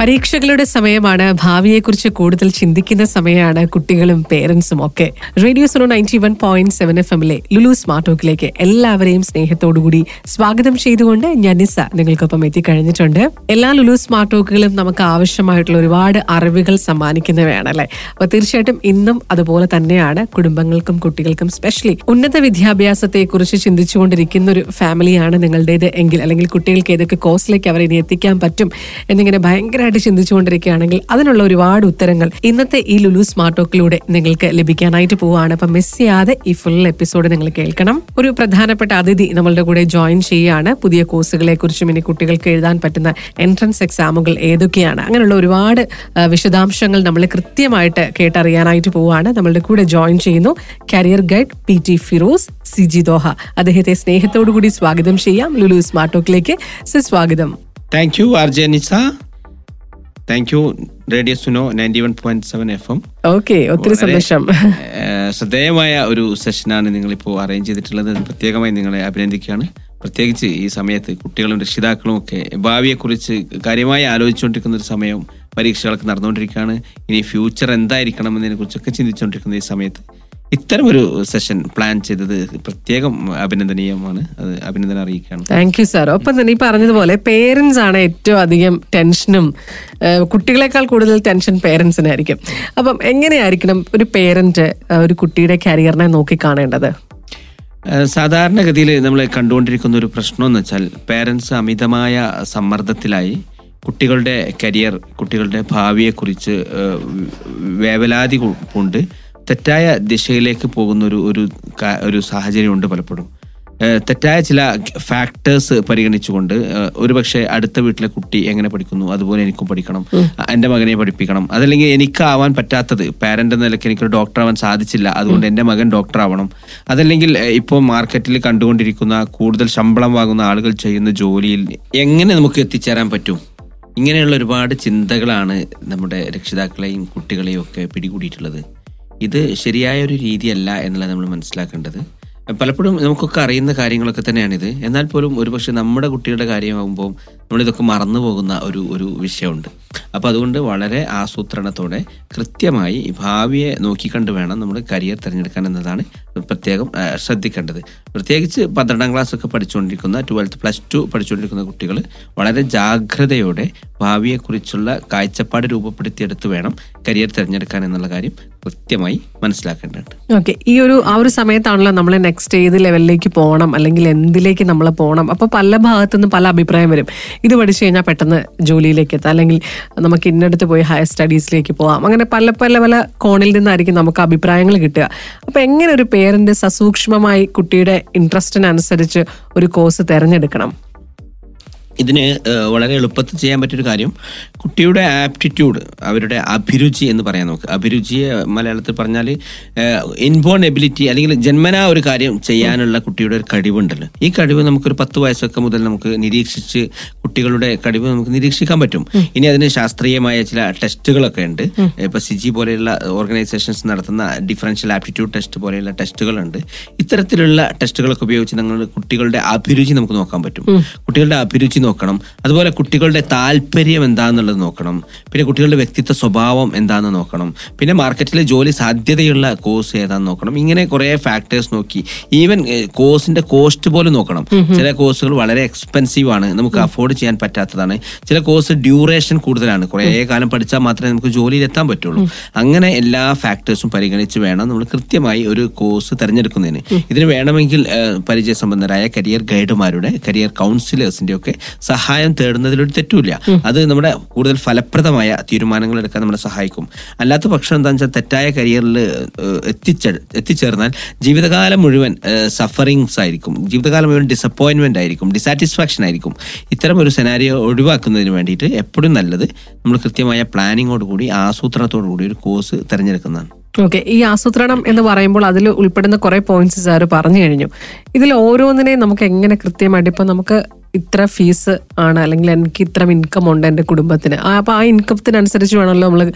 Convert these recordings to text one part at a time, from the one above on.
പരീക്ഷകളുടെ സമയമാണ് ഭാവിയെക്കുറിച്ച് കൂടുതൽ ചിന്തിക്കുന്ന സമയമാണ് കുട്ടികളും പേരൻസും ഒക്കെ. Radio Suno ninety one point seven F എമ്മിലെ ലുലു സ്മാർട്ട് ടോക്കിലേക്ക് എല്ലാവരെയും സ്നേഹത്തോടുകൂടി സ്വാഗതം ചെയ്തുകൊണ്ട് ഞാൻ നിസ നിങ്ങൾക്കൊപ്പം എത്തിക്കഴിഞ്ഞിട്ടുണ്ട്. എല്ലാ ലുലു സ്മാർട്ട് ടോക്കുകളും നമുക്ക് ആവശ്യമായിട്ടുള്ള ഒരുപാട് അറിവുകൾ സമ്മാനിക്കുന്നവയാണ് അല്ലെ അപ്പൊ തീർച്ചയായിട്ടും ഇന്നും അതുപോലെ തന്നെയാണ് കുടുംബങ്ങൾക്കും കുട്ടികൾക്കും സ്പെഷ്യലി ഉന്നത വിദ്യാഭ്യാസത്തെ കുറിച്ച് ചിന്തിച്ചുകൊണ്ടിരിക്കുന്ന ഒരു ഫാമിലിയാണ് നിങ്ങളുടേത് എങ്കിൽ അല്ലെങ്കിൽ കുട്ടികൾക്ക് ഏതൊക്കെ കോഴ്സിലേക്ക് അവരെ ഇനി എത്തിക്കാൻ പറ്റും എന്നിങ്ങനെ ഭയങ്കരമായിട്ട് ചിന്തിച്ചുകൊണ്ടിരിക്കുകയാണെങ്കിൽ അതിനുള്ള ഒരുപാട് ഉത്തരങ്ങൾ ഇന്നത്തെ ഈ ലുലു സ്മാർട്ട് ടോക്കിലൂടെ നിങ്ങൾക്ക് ലഭിക്കാനായിട്ട് പോവുകയാണ്. അപ്പൊ മിസ് ചെയ്യാതെ ഈ ഫുൾ എപ്പിസോഡ് നിങ്ങൾ കേൾക്കണം. ഒരു പ്രധാനപ്പെട്ട അതിഥി നമ്മളുടെ കൂടെ ജോയിൻ ചെയ്യുകയാണ്. പുതിയ കോഴ്സുകളെ കുറിച്ചും ഇനി കുട്ടികൾക്ക് എഴുതാൻ പറ്റുന്ന എൻട്രൻസ് എക്സാമുകൾ ഏതൊക്കെയാണ്? അങ്ങനെയുള്ള ഒരുപാട് വിശദാംശങ്ങൾ നമ്മൾ കൃത്യമായിട്ട് കേട്ടറിയാനായിട്ട് പോവുകയാണ്. നമ്മളുടെ കൂടെ ജോയിൻ ചെയ്യുന്നു career guide P T Firoz C G Doha അദ്ദേഹത്തെ സ്നേഹത്തോടു കൂടി സ്വാഗതം ചെയ്യാം. ലുലു സ്മാർട്ട് ടോക്കിലേക്ക്. സുസ്വാഗതം. Thank you R J Nisa thank you Radio Suno ninety one point seven F M okay ഒത്തിരി സന്തോഷം. ശ്രദ്ധേയമായ ഒരു സെഷനാണ് നിങ്ങളിപ്പോൾ അറേഞ്ച് ചെയ്തിട്ടുള്ളത്. പ്രത്യേകമായി നിങ്ങളെ അഭിനന്ദിക്കുകയാണ്. പ്രത്യേകിച്ച് ഈ സമയത്ത് കുട്ടികളും രക്ഷിതാക്കളും ഒക്കെ ഭാവിയെക്കുറിച്ച് കാര്യമായി ആലോചിച്ചുകൊണ്ടിരിക്കുന്ന ഒരു സമയം പരീക്ഷകളൊക്കെ നടന്നുകൊണ്ടിരിക്കുകയാണ്. ഇനി ഫ്യൂച്ചർ എന്തായിരിക്കണം എന്നതിനെ കുറിച്ചൊക്കെ ചിന്തിച്ചുകൊണ്ടിരിക്കുന്ന ഈ സമയത്ത് ഇത്തരമൊരു സെഷൻ പ്ലാൻ ചെയ്തത് പ്രത്യേകം അഭിനന്ദനീയമാണ്. അത് അഭിനന്ദനം അറിയിക്കുകയാണ്. താങ്ക് യു സാർ ഒപ്പം തന്നെ ഈ പറഞ്ഞതുപോലെ പേരൻസ് ആണ് ഏറ്റവും അധികം ടെൻഷനും കുട്ടികളെക്കാൾ കൂടുതൽ ടെൻഷൻ പേരൻസിനായിരിക്കും അപ്പം എങ്ങനെയായിരിക്കണം ഒരു പേരന്റ് ഒരു കുട്ടിയുടെ കരിയറിനെ നോക്കി കാണേണ്ടത്? സാധാരണഗതിയിൽ നമ്മൾ കണ്ടുകൊണ്ടിരിക്കുന്ന ഒരു പ്രശ്നം എന്ന് വെച്ചാൽ പേരൻസ് അമിതമായ സമ്മർദ്ദത്തിലായി കുട്ടികളുടെ കരിയർ കുട്ടികളുടെ ഭാവിയെക്കുറിച്ച് വേവലാതി കൊണ്ട് തെറ്റായ ദിശയിലേക്ക് പോകുന്ന ഒരു ഒരു ഒരു സാഹചര്യമുണ്ട് പലപ്പോഴും. തെറ്റായ ചില ഫാക്ടേഴ്സ് പരിഗണിച്ചുകൊണ്ട് ഒരുപക്ഷെ അടുത്ത വീട്ടിലെ കുട്ടി എങ്ങനെ പഠിക്കുന്നു അതുപോലെ എനിക്കും പഠിക്കണം എന്റെ മകനെ പഠിപ്പിക്കണം അതല്ലെങ്കിൽ എനിക്കാവാൻ പറ്റാത്തത് പാരന്റ് എന്ന നിലയ്ക്ക് എനിക്കൊരു ഡോക്ടർ ആവാൻ സാധിച്ചില്ല അതുകൊണ്ട് എന്റെ മകൻ ഡോക്ടർ ആവണം. അതല്ലെങ്കിൽ ഇപ്പോൾ മാർക്കറ്റിൽ കണ്ടുകൊണ്ടിരിക്കുന്ന കൂടുതൽ ശമ്പളം വാങ്ങുന്ന ആളുകൾ ചെയ്യുന്ന ജോലിയിൽ എങ്ങനെ നമുക്ക് എത്തിച്ചേരാൻ പറ്റും? ഇങ്ങനെയുള്ള ഒരുപാട് ചിന്തകളാണ് നമ്മുടെ രക്ഷിതാക്കളെയും കുട്ടികളെയും ഒക്കെ പിടികൂടിയിട്ടുള്ളത്. ഇത് ശരിയായ ഒരു രീതിയല്ല എന്നുള്ളത് നമ്മൾ മനസ്സിലാക്കേണ്ടത്. പലപ്പോഴും നമുക്കൊക്കെ അറിയുന്ന കാര്യങ്ങളൊക്കെ തന്നെയാണിത്. എന്നാൽ പോലും ഒരുപക്ഷെ നമ്മുടെ കുട്ടികളുടെ കാര്യമാകുമ്പോൾ നമ്മളിതൊക്കെ മറന്നു പോകുന്ന ഒരു ഒരു വിഷയമുണ്ട്. അപ്പോൾ അതുകൊണ്ട് വളരെ ആസൂത്രണത്തോടെ കൃത്യമായി ഭാവിയെ നോക്കിക്കണ്ട് വേണം നമ്മൾ കരിയർ തിരഞ്ഞെടുക്കാൻ എന്നതാണ് പ്രത്യേകം ശ്രദ്ധിക്കേണ്ടത്. പ്രത്യേകിച്ച് പന്ത്രണ്ടാം ക്ലാസ് ഒക്കെ പഠിച്ചുകൊണ്ടിരിക്കുന്ന ട്വൽത്ത് പ്ലസ് ടു പഠിച്ചുകൊണ്ടിരിക്കുന്ന കുട്ടികൾ വളരെ ജാഗ്രതയോടെ ഭാവിയെക്കുറിച്ചുള്ള കാഴ്ചപ്പാട് രൂപപ്പെടുത്തിയെടുത്ത് വേണം കരിയർ തിരഞ്ഞെടുക്കാൻ എന്നുള്ള കാര്യം കൃത്യമായി മനസ്സിലാക്കേണ്ടതുണ്ട്. ഓക്കെ ഈ ഒരു ആ ഒരു സമയത്താണല്ലോ നമ്മൾ നെക്സ്റ്റ് ഏത് ലെവലിലേക്ക് പോകണം അല്ലെങ്കിൽ എന്തിലേക്ക് നമ്മൾ പോകണം. അപ്പോൾ പല ഭാഗത്തുനിന്ന് പല അഭിപ്രായം വരും. ഇത് പഠിച്ചു കഴിഞ്ഞാൽ പെട്ടെന്ന് ജോലിയിലേക്ക് എത്താം അല്ലെങ്കിൽ നമുക്ക് ഇന്നടുത്ത് പോയി ഹയർ സ്റ്റഡീസിലേക്ക് പോകാം. അങ്ങനെ പല പല പല കോണിൽ നിന്നായിരിക്കും നമുക്ക് അഭിപ്രായങ്ങൾ കിട്ടുക. അപ്പോൾ എങ്ങനെ ഒരു പേരന്റ് സസൂക്ഷ്മമായി കുട്ടിയുടെ ഇൻട്രസ്റ്റിനനുസരിച്ച് ഒരു കോഴ്സ് തിരഞ്ഞെടുക്കണം. ഇതിന് വളരെ എളുപ്പത്തിൽ ചെയ്യാൻ പറ്റിയൊരു കാര്യം. കുട്ടിയുടെ ആപ്റ്റിറ്റ്യൂഡ് അവരുടെ അഭിരുചി എന്ന് പറയാൻ നോക്ക്. അഭിരുചിയെ മലയാളത്തിൽ പറഞ്ഞാൽ ഇൻബോൺ എബിലിറ്റി അല്ലെങ്കിൽ ജന്മനാ ഒരു കാര്യം ചെയ്യാനുള്ള കുട്ടിയുടെ ഒരു കഴിവുണ്ടല്ലോ. ഈ കഴിവ് നമുക്കൊരു പത്ത് വയസ്സൊക്കെ മുതൽ നമുക്ക് നിരീക്ഷിച്ച് കുട്ടികളുടെ കഴിവ് നമുക്ക് നിരീക്ഷിക്കാൻ പറ്റും. ഇനി അതിന് ശാസ്ത്രീയമായ ചില ടെസ്റ്റുകളൊക്കെ ഉണ്ട്. ഇപ്പൊ സിജി പോലെയുള്ള ഓർഗനൈസേഷൻസ് നടത്തുന്ന ഡിഫറൻഷ്യൽ ആപ്റ്റിറ്റ്യൂഡ് ടെസ്റ്റ് പോലെയുള്ള ടെസ്റ്റുകളുണ്ട്. ഇത്തരത്തിലുള്ള ടെസ്റ്റുകളൊക്കെ ഉപയോഗിച്ച് നമ്മൾ കുട്ടികളുടെ അഭിരുചി നമുക്ക് നോക്കാൻ പറ്റും. കുട്ടികളുടെ അഭിരുചി നോക്കണം. അതുപോലെ കുട്ടികളുടെ താല്പര്യം എന്താണെന്നുള്ളത് നോക്കണം. പിന്നെ കുട്ടികളുടെ വ്യക്തിത്വ സ്വഭാവം എന്താണെന്ന് നോക്കണം. പിന്നെ മാർക്കറ്റിലെ ജോലി സാധ്യതയുള്ള കോഴ്സ് ഏതാണെന്ന് നോക്കണം. ഇങ്ങനെ കുറെ ഫാക്ടേഴ്സ് നോക്കി. ഈവൻ കോഴ്സിന്റെ കോസ്റ്റ് പോലും നോക്കണം. ചില കോഴ്സുകൾ വളരെ എക്സ്പെൻസീവ് ആണ്. നമുക്ക് അഫോർഡ് ചെയ്യാൻ പറ്റാത്തതാണ്. ചില കോഴ്സ് ഡ്യൂറേഷൻ കൂടുതലാണ്. കുറേ കാലം പഠിച്ചാൽ മാത്രമേ നമുക്ക് ജോലിയിൽ എത്താൻ പറ്റുള്ളൂ അങ്ങനെ എല്ലാ ഫാക്ടേഴ്സും പരിഗണിച്ച് വേണം നമ്മൾ കൃത്യമായി ഒരു കോഴ്സ് തിരഞ്ഞെടുക്കുന്നതിന്. ഇതിന് വേണമെങ്കിൽ പരിചയ പരിചയസമ്പന്നരായ കരിയർ ഗൈഡുമാരുടെ കരിയർ കൗൺസിലേഴ്സിന്റെ ഒക്കെ സഹായം തേടുന്നതിലൊരു തെറ്റുമില്ല. അത് നമ്മുടെ കൂടുതൽ ഫലപ്രദമായ തീരുമാനങ്ങൾ എടുക്കാൻ നമ്മളെ സഹായിക്കും. അല്ലാത്ത പക്ഷം എന്താണെന്ന് വെച്ചാൽ തെറ്റായ കരിയറിൽ എത്തിച്ചേ എത്തിച്ചേർന്നാൽ ജീവിതകാലം മുഴുവൻ സഫറിങ്സ് ആയിരിക്കും. ജീവിതകാലം മുഴുവൻ ഡിസപ്പോയിൻമെന്റ് ആയിരിക്കും ഡിസാറ്റിസ്ഫാക്ഷൻ ആയിരിക്കും. ഇത്തരം ഒരു സെനാരിയോ ഒഴിവാക്കുന്നതിന് വേണ്ടിയിട്ട് എപ്പോഴും നല്ലത് നമ്മൾ കൃത്യമായ പ്ലാനിങ്ങോട് കൂടി ആസൂത്രണത്തോടു കൂടി ഒരു കോഴ്സ് തിരഞ്ഞെടുക്കുന്നതാണ്. ഓക്കെ ഈ ആസൂത്രണം എന്ന് പറയുമ്പോൾ അതിൽ ഉൾപ്പെടുന്ന കുറെ പോയിന്റ്സ് സാർ പറഞ്ഞു കഴിഞ്ഞു. ഇതിൽ ഓരോന്നിനെയും നമുക്ക് എങ്ങനെ കൃത്യമായിട്ട് ഇപ്പൊ നമുക്ക് ഇത്ര ഫീസ് ആണ് അല്ലെങ്കിൽ എനിക്ക് ഇത്ര ഇൻകം ഉണ്ട് എന്റെ കുടുംബത്തിന്. ആ, അപ്പൊ ആ ഇൻകത്തിനനുസരിച്ച് വേണമല്ലോ നമ്മൾ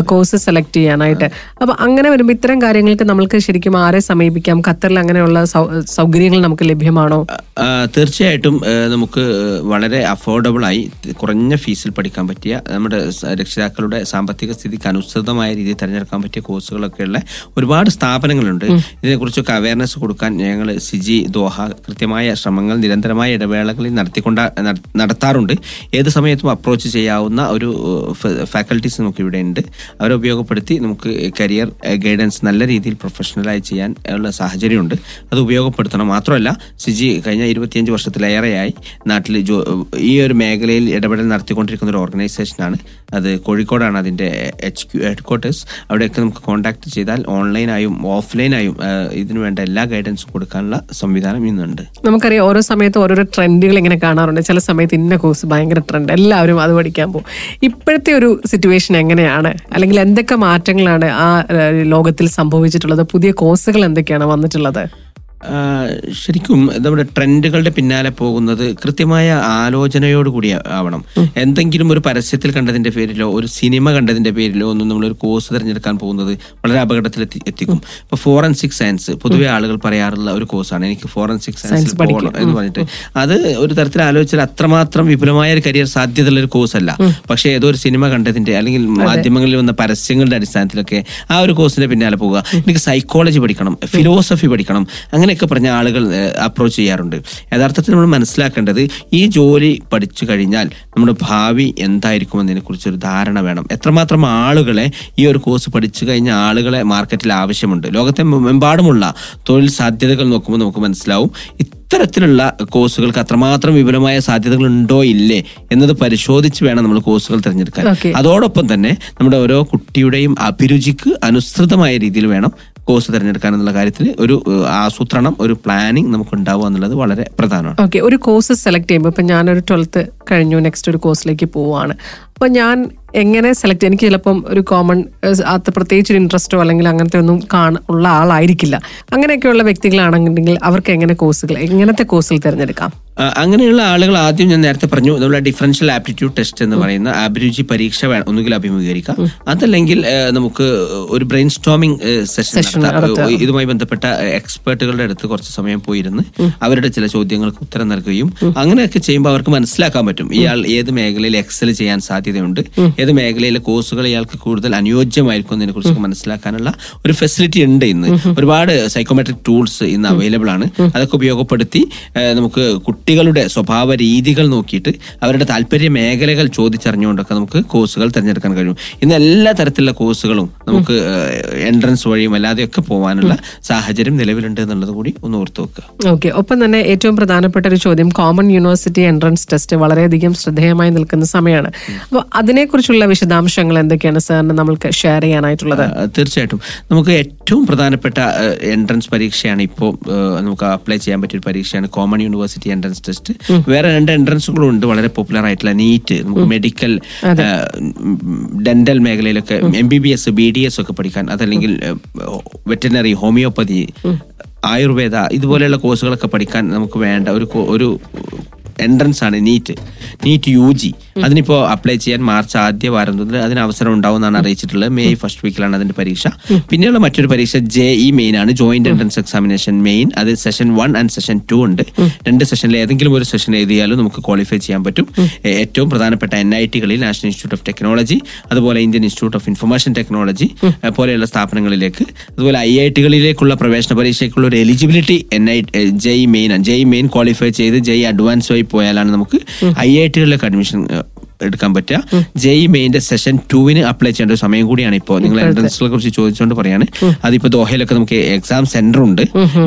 കോഴ്സ് സെലക്ട് ചെയ്യാനായിട്ട്. അപ്പൊ അങ്ങനെ വരുമ്പോൾ ഇത്തരം കാര്യങ്ങൾക്ക് നമ്മൾക്ക് ശരിക്കും ആരെ സമീപിക്കാം? ഖത്തറിൽ അങ്ങനെയുള്ള സൗകര്യങ്ങൾ നമുക്ക് ലഭ്യമാണോ? തീർച്ചയായിട്ടും നമുക്ക് വളരെ അഫോർഡബിൾ ആയി കുറഞ്ഞ ഫീസിൽ പഠിക്കാൻ പറ്റിയ നമ്മുടെ രക്ഷിതാക്കളുടെ സാമ്പത്തിക സ്ഥിതിക്ക് അനുസൃതമായ രീതിയിൽ തിരഞ്ഞെടുക്കാൻ പറ്റിയ കോഴ്സുകളൊക്കെ ഉള്ള ഒരുപാട് സ്ഥാപനങ്ങളുണ്ട്. ഇതിനെക്കുറിച്ചൊക്കെ അവയർനെസ് കൊടുക്കാൻ ഞങ്ങൾ സിജി ദോഹ കൃത്യമായ ശ്രമങ്ങൾ നിരന്തരമായ ഇടവേളകളിൽ നടത്തിക്കൊണ്ട നടത്താറുണ്ട്. ഏത് സമയത്തും അപ്രോച്ച് ചെയ്യാവുന്ന ഒരു ഫാക്കൽറ്റീസ് നമുക്ക് ഇവിടെ ഉണ്ട് അവരെ ഉപയോഗപ്പെടുത്തി നമുക്ക് കരിയർ ഗൈഡൻസ് നല്ല രീതിയിൽ പ്രൊഫഷണലായി ചെയ്യാൻ ഉള്ള സാഹചര്യമുണ്ട്. അത് ഉപയോഗപ്പെടുത്തണം. മാത്രമല്ല സിജി കഴിഞ്ഞ ഇരുപത്തിയഞ്ച് വർഷത്തിലേറെയായി നാട്ടിൽ ഈ ഒരു മേഖലയിൽ ഇടപെടൽ നടത്തിക്കൊണ്ടിരിക്കുന്ന ഒരു ഓർഗനൈസേഷനാണ് അത് കോഴിക്കോടാണ് അതിന്റെ എച്ച് ക്യു ഹെഡ് ക്വാർട്ടേഴ്സ് അവിടെയൊക്കെ നമുക്ക് കോൺടാക്ട് ചെയ്താൽ ഓൺലൈനായും ഓഫ്ലൈനായും ഇതിനു വേണ്ട എല്ലാ ഗൈഡൻസും കൊടുക്കാനുള്ള സംവിധാനം ഇന്നുണ്ട്. നമുക്കറിയാം ഓരോ സമയത്ത് ഓരോരോ ട്രെൻഡുകൾ ഇങ്ങനെ കാണാറുണ്ട്. ചില സമയത്ത് ഇന്ന കോഴ്സ് ഭയങ്കര ട്രെൻഡ് എല്ലാവരും അത് പഠിക്കാൻ പോകും. ഇപ്പോഴത്തെ ഒരു സിറ്റുവേഷൻ എങ്ങനെയാണ്? അല്ലെങ്കിൽ എന്തൊക്കെ മാറ്റങ്ങളാണ് ആ ലോകത്തിൽ സംഭവിച്ചിട്ടുള്ളത്? പുതിയ കോഴ്സുകൾ എന്തൊക്കെയാണ് വന്നിട്ടുള്ളത്? ശരിക്കും നമ്മുടെ ട്രെൻഡുകളുടെ പിന്നാലെ പോകുന്നത് കൃത്യമായ ആലോചനയോടുകൂടി ആവണം. എന്തെങ്കിലും ഒരു പരസ്യത്തിൽ കണ്ടതിന്റെ പേരിലോ ഒരു സിനിമ കണ്ടതിന്റെ പേരിലോ ഒന്നും നമ്മൾ ഒരു കോഴ്സ് തിരഞ്ഞെടുക്കാൻ പോകുന്നത് വളരെ അപകടത്തിൽ എത്തിക്കും. ഇപ്പൊ ഫോറൻസിക് സയൻസ് പൊതുവെ ആളുകൾ പറയാറുള്ള ഒരു കോഴ്സാണ്. എനിക്ക് ഫോറൻസിക് സയൻസ് പോകണം എന്ന് പറഞ്ഞിട്ട്. അത് ഒരു തരത്തിൽ ആലോചിച്ചാൽ അത്രമാത്രം വിപുലമായ ഒരു കരിയർ സാധ്യതയുള്ള ഒരു കോഴ്സ് അല്ല പക്ഷെ ഏതോ ഒരു സിനിമ കണ്ടതിന്റെ അല്ലെങ്കിൽ മാധ്യമങ്ങളിൽ വന്ന പരസ്യങ്ങളുടെ അടിസ്ഥാനത്തിലൊക്കെ ആ ഒരു കോഴ്സിന്റെ പിന്നാലെ പോകുക എനിക്ക് സൈക്കോളജി പഠിക്കണം ഫിലോസഫി പഠിക്കണം. അങ്ങനെയൊക്കെ പറഞ്ഞ ആളുകൾ അപ്രോച്ച് ചെയ്യാറുണ്ട്. യഥാർത്ഥത്തിൽ നമ്മൾ മനസ്സിലാക്കേണ്ടത് ഈ ജോലി പഠിച്ചു കഴിഞ്ഞാൽ നമ്മുടെ ഭാവി എന്തായിരിക്കും എന്നതിനെ കുറിച്ച് ഒരു ധാരണ വേണം. എത്രമാത്രം ആളുകളെ ഈ ഒരു കോഴ്സ് പഠിച്ചു കഴിഞ്ഞ ആളുകളെ മാർക്കറ്റിൽ ആവശ്യമുണ്ട്. ലോകത്തെ മെമ്പാടുമുള്ള തൊഴിൽ സാധ്യതകൾ നോക്കുമ്പോൾ നമുക്ക് മനസ്സിലാവും ഇത്തരത്തിലുള്ള കോഴ്സുകൾക്ക് അത്രമാത്രം വിപുലമായ സാധ്യതകൾ ഉണ്ടോ ഇല്ലേ എന്നത് പരിശോധിച്ച് വേണം നമ്മൾ കോഴ്സുകൾ തിരഞ്ഞെടുക്കാൻ. അതോടൊപ്പം തന്നെ നമ്മുടെ ഓരോ കുട്ടിയുടെയും അഭിരുചിക്ക് അനുസൃതമായ രീതിയിൽ വേണം കോഴ്സ് തിരഞ്ഞെടുക്കാൻ എന്നുള്ള കാര്യത്തിൽ ഒരു ആസൂത്രണം ഒരു പ്ലാനിങ് നമുക്ക് ഉണ്ടാവുക എന്നുള്ളത് വളരെ പ്രധാനമാണ്. ഓക്കെ ഒരു കോഴ്സ് സെലക്ട് ചെയ്യുമ്പോൾ ഇപ്പം ഞാനൊരു ട്വൽത്ത് കഴിഞ്ഞു നെക്സ്റ്റ് ഒരു കോഴ്സിലേക്ക് പോവുകയാണ് അപ്പോൾ ഞാൻ എങ്ങനെ സെലക്ട് എനിക്ക് ചിലപ്പം ഒരു കോമൺ അത് പ്രത്യേകിച്ച് ഒരു ഇൻട്രസ്റ്റോ അല്ലെങ്കിൽ അങ്ങനത്തെ ഒന്നും കാണ ഉള്ള ആളായിരിക്കില്ല. അങ്ങനെയൊക്കെയുള്ള വ്യക്തികളാണെന്നുണ്ടെങ്കിൽ അവർക്ക് എങ്ങനെ കോഴ്സുകൾ എങ്ങനത്തെ കോഴ്സുകൾ തിരഞ്ഞെടുക്കാം? അങ്ങനെയുള്ള ആളുകൾ ആദ്യം ഞാൻ നേരത്തെ പറഞ്ഞു നമ്മുടെ ഡിഫറൻഷ്യൽ ആപ്റ്റിറ്റ്യൂഡ് ടെസ്റ്റ് എന്ന് പറയുന്ന അഭിരുചി പരീക്ഷ വേണം ഒന്നുകിൽ അഭിമുഖീകരിക്കാം. അതല്ലെങ്കിൽ നമുക്ക് ഒരു ബ്രെയിൻ സ്റ്റോമിംഗ് സെഷൻ ഇതുമായി ബന്ധപ്പെട്ട എക്സ്പേർട്ടുകളുടെ അടുത്ത് കുറച്ച് സമയം പോയിരുന്ന് അവരുടെ ചില ചോദ്യങ്ങൾക്ക് ഉത്തരം നൽകുകയും അങ്ങനെയൊക്കെ ചെയ്യുമ്പോൾ അവർക്ക് മനസ്സിലാക്കാൻ പറ്റും. ഇയാൾ ഏത് മേഖലയിൽ എക്സൽ ചെയ്യാൻ സാധ്യതയുണ്ട്. ഏത് മേഖലയിലെ കോഴ്സുകൾ ഇയാൾക്ക് കൂടുതൽ അനുയോജ്യമായിരിക്കും എന്നതിനെ കുറിച്ച് മനസ്സിലാക്കാനുള്ള ഒരു ഫെസിലിറ്റി ഉണ്ട് ഇന്ന്. ഒരുപാട് സൈക്കോമെട്രിക് ടൂൾസ് ഇന്ന് അവൈലബിൾ ആണ്. അതൊക്കെ ഉപയോഗപ്പെടുത്തി നമുക്ക് കുട്ടികളുടെ സ്വഭാവ രീതികൾ നോക്കിയിട്ട് അവരുടെ താല്പര്യ മേഖലകൾ ചോദിച്ചറിഞ്ഞുകൊണ്ടൊക്കെ നമുക്ക് കോഴ്സുകൾ തിരഞ്ഞെടുക്കാൻ കഴിയും. ഇന്ന് എല്ലാ തരത്തിലുള്ള കോഴ്സുകളും നമുക്ക് എൻട്രൻസ് വഴിയും അല്ലാതെയൊക്കെ പോകാനുള്ള സാഹചര്യം നിലവിലുണ്ട് എന്നുള്ളത് കൂടി ഒന്ന് ഓർത്ത് വെക്കുക. ഓക്കെ ഒപ്പം തന്നെ ഏറ്റവും പ്രധാനപ്പെട്ട ഒരു ചോദ്യം കോമൺ യൂണിവേഴ്സിറ്റി എൻട്രൻസ് ടെസ്റ്റ് വളരെയധികം ശ്രദ്ധേയമായി നിൽക്കുന്ന സമയമാണ്. അപ്പോൾ അതിനെക്കുറിച്ചുള്ള വിശദാംശങ്ങൾ എന്തൊക്കെയാണ് സാറിന് നമ്മൾക്ക് ഷെയർ ചെയ്യാനായിട്ടുള്ളത്? തീർച്ചയായിട്ടും. നമുക്ക് ഏറ്റവും പ്രധാനപ്പെട്ട എൻട്രൻസ് പരീക്ഷയാണ് ഇപ്പോൾ നമുക്ക് അപ്ലൈ ചെയ്യാൻ പറ്റിയ ഒരു പരീക്ഷയാണ് കോമൺ യൂണിവേഴ്സിറ്റി എൻട്രൻസ് ടെസ്റ്റ് വേറെ രണ്ട് എൻട്രൻസുകളും ഉണ്ട് വളരെ പോപ്പുലർ ആയിട്ടുള്ള നീറ്റ് നമുക്ക് medical dental മേഖലയിലൊക്കെ M B B S B D S ഒക്കെ പഠിക്കാൻ അതല്ലെങ്കിൽ വെറ്റനറി ഹോമിയോപ്പതി ആയുർവേദ ഇതുപോലെയുള്ള കോഴ്സുകളൊക്കെ പഠിക്കാൻ നമുക്ക് വേണ്ട ഒരു ഒരു എൻട്രൻസ് ആണ് നീറ്റ് നീറ്റ് യു ജി അതിനിപ്പോ അപ്ലൈ ചെയ്യാൻ മാർച്ച് ആദ്യ വാരം മുതൽ അതിന് അവസരം ഉണ്ടാവും എന്നാണ് അറിയിച്ചിട്ടുള്ളത്. മെയ് ഫസ്റ്റ് വീക്കിലാണ് അതിന്റെ പരീക്ഷ. പിന്നെയുള്ള മറ്റൊരു പരീക്ഷ ജെ ഇ മെയിൻ ആണ്. ജോയിന്റ് എൻട്രൻസ് എക്സാമിനേഷൻ മെയിൻ അത് session one and session two ഉണ്ട്. രണ്ട് സെഷനിൽ ഏതെങ്കിലും ഒരു സെഷൻ എഴുതിയാലും നമുക്ക് ക്വാളിഫൈ ചെയ്യാൻ പറ്റും. ഏറ്റവും പ്രധാനപ്പെട്ട എൻ ഐ ടികളിൽ നാഷണൽ ഇൻസ്റ്റിറ്റ്യൂട്ട് ഓഫ് ടെക്നോളജി അതുപോലെ Indian Institute of Information Technology പോലെയുള്ള സ്ഥാപനങ്ങളിലേക്ക് അതുപോലെ ഐ ഐ ടികളിലേക്കുള്ള പ്രവേശന പരീക്ഷയ്ക്കുള്ള ഒരു eligibility N I J main ആണ്. ജെ മെയിൻ ക്വാളിഫൈ ചെയ്ത് ജെ അഡ്വാൻസ് വഴി പോയാലാണ് നമുക്ക് ഐ ഐ ടികളിലൊക്കെ അഡ്മിഷൻ എടുക്കാൻ പറ്റുക. ജെ ഇ മെയിന്റെ സെഷൻ ടുവിന് അപ്ലൈ ചെയ്യേണ്ട ഒരു സമയം കൂടിയാണ് ഇപ്പോൾ നിങ്ങൾ എൻട്രൻസിനെ കുറിച്ച് ചോദിച്ചുകൊണ്ട് പറയാണ്. അതിപ്പോ ദോഹയിലൊക്കെ നമുക്ക് എക്സാം സെന്റർ ഉണ്ട്.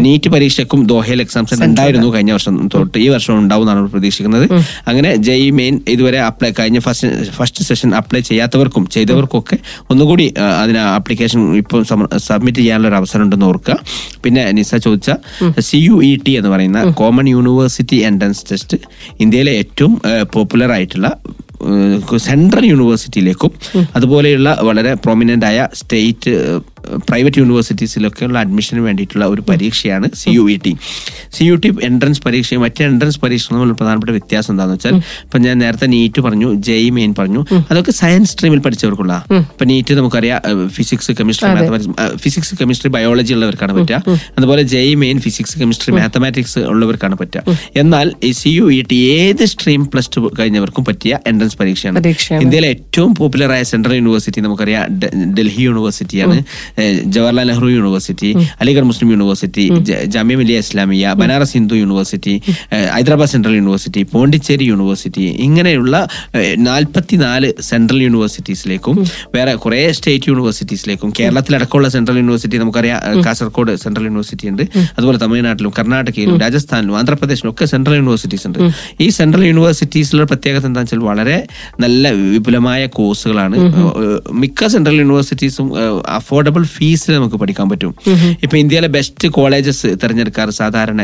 നീറ്റ് പരീക്ഷയ്ക്കും ദോഹയിൽ എക്സാം സെന്റർ ഉണ്ടായിരുന്നു കഴിഞ്ഞ വർഷം തൊട്ട്. ഈ വർഷം ഉണ്ടാവും എന്നാണ് പ്രതീക്ഷിക്കുന്നത്. അങ്ങനെ ജെ ഇ മെയിൻ ഇതുവരെ അപ്ലൈ കഴിഞ്ഞ ഫസ്റ്റ് ഫസ്റ്റ് സെഷൻ അപ്ലൈ ചെയ്യാത്തവർക്കും ചെയ്തവർക്കും ഒക്കെ ഒന്നുകൂടി അതിന് ആപ്ലിക്കേഷൻ ഇപ്പോൾ സബ്മിറ്റ് ചെയ്യാനുള്ള ഒരു അവസരം ഉണ്ടെന്ന് ഓർക്കുക. പിന്നെ നിസ ചോദിച്ച സി യു ഇ ടി എന്ന് പറയുന്ന കോമൺ യൂണിവേഴ്സിറ്റി എൻട്രൻസ് ടെസ്റ്റ് ഇന്ത്യയിലെ ഏറ്റവും പോപ്പുലർ ആയിട്ടുള്ള സെൻട്രൽ യൂണിവേഴ്സിറ്റിയിലേക്കും അതുപോലെയുള്ള വളരെ പ്രൊമിനന്റ് ആയ സ്റ്റേറ്റ് പ്രൈവറ്റ് യൂണിവേഴ്സിറ്റീസിലൊക്കെയുള്ള അഡ്മിഷന് വേണ്ടിയിട്ടുള്ള ഒരു പരീക്ഷയാണ് C U E T C U T entrance പരീക്ഷയും മറ്റ് എൻട്രൻസ് പരീക്ഷകളും തമ്മിൽ പ്രധാനപ്പെട്ട വ്യത്യാസം എന്താണെന്ന് വെച്ചാൽ ഇപ്പം ഞാൻ നേരത്തെ നീറ്റ് പറഞ്ഞു ജെയ് മെയിൻ പറഞ്ഞു. അതൊക്കെ സയൻസ് സ്ട്രീമിൽ പഠിച്ചവർക്കുള്ള. ഇപ്പം നീറ്റ് നമുക്കറിയാം physics chemistry mathematics physics chemistry biology ഉള്ളവർക്കാണ് പറ്റുക. അതുപോലെ JEE main physics chemistry mathematics ഉള്ളവർക്കാണ് പറ്റുക. എന്നാൽ ഈ സി യു ഇ ടി ഏത് സ്ട്രീം പ്ലസ് ടു കഴിഞ്ഞവർക്കും പറ്റിയ എൻട്രൻസ് പരീക്ഷയാണ്. ഇന്ത്യയിലെ ഏറ്റവും പോപ്പുലറായ സെൻട്രൽ യൂണിവേഴ്സിറ്റി നമുക്കറിയാം Delhi യൂണിവേഴ്സിറ്റിയാണ് Jawaharlal Nehru University Aligarh Muslim University Jamia Millia Islamia Banaras Hindu University Hyderabad Central University Pondicherry University ഇങ്ങനെയുള്ള നാൽപ്പത്തിനാല് സെൻട്രൽ യൂണിവേഴ്സിറ്റീസിലേക്കും വേറെ കുറെ സ്റ്റേറ്റ് യൂണിവേഴ്സിറ്റീസിലേക്കും കേരളത്തിലടക്കമുള്ള സെൻട്രൽ യൂണിവേഴ്സിറ്റി നമുക്കറിയാം കാസർഗോഡ് സെൻട്രൽ യൂണിവേഴ്സിറ്റി ഉണ്ട് അതുപോലെ തമിഴ്നാട്ടിലും കർണാടകയിലും രാജസ്ഥാനിലും ആന്ധ്രാപ്രദേശിലും ഒക്കെ സെൻട്രൽ യൂണിവേഴ്സിറ്റീസ് ഉണ്ട്. ഈ സെൻട്രൽ യൂണിവേഴ്സിറ്റീസിലുള്ള പ്രത്യേകത എന്താണെന്ന് വെച്ചാൽ വളരെ നല്ല വിപുലമായ കോഴ്സുകളാണ് മിക്ക സെൻട്രൽ യൂണിവേഴ്സിറ്റീസും അഫോർഡബിൾ ഫീസിൽ നമുക്ക് പഠിക്കാൻ പറ്റും. ഇപ്പൊ ഇന്ത്യയിലെ ബെസ്റ്റ് കോളേജസ് തിരഞ്ഞെടുക്കാറ് സാധാരണ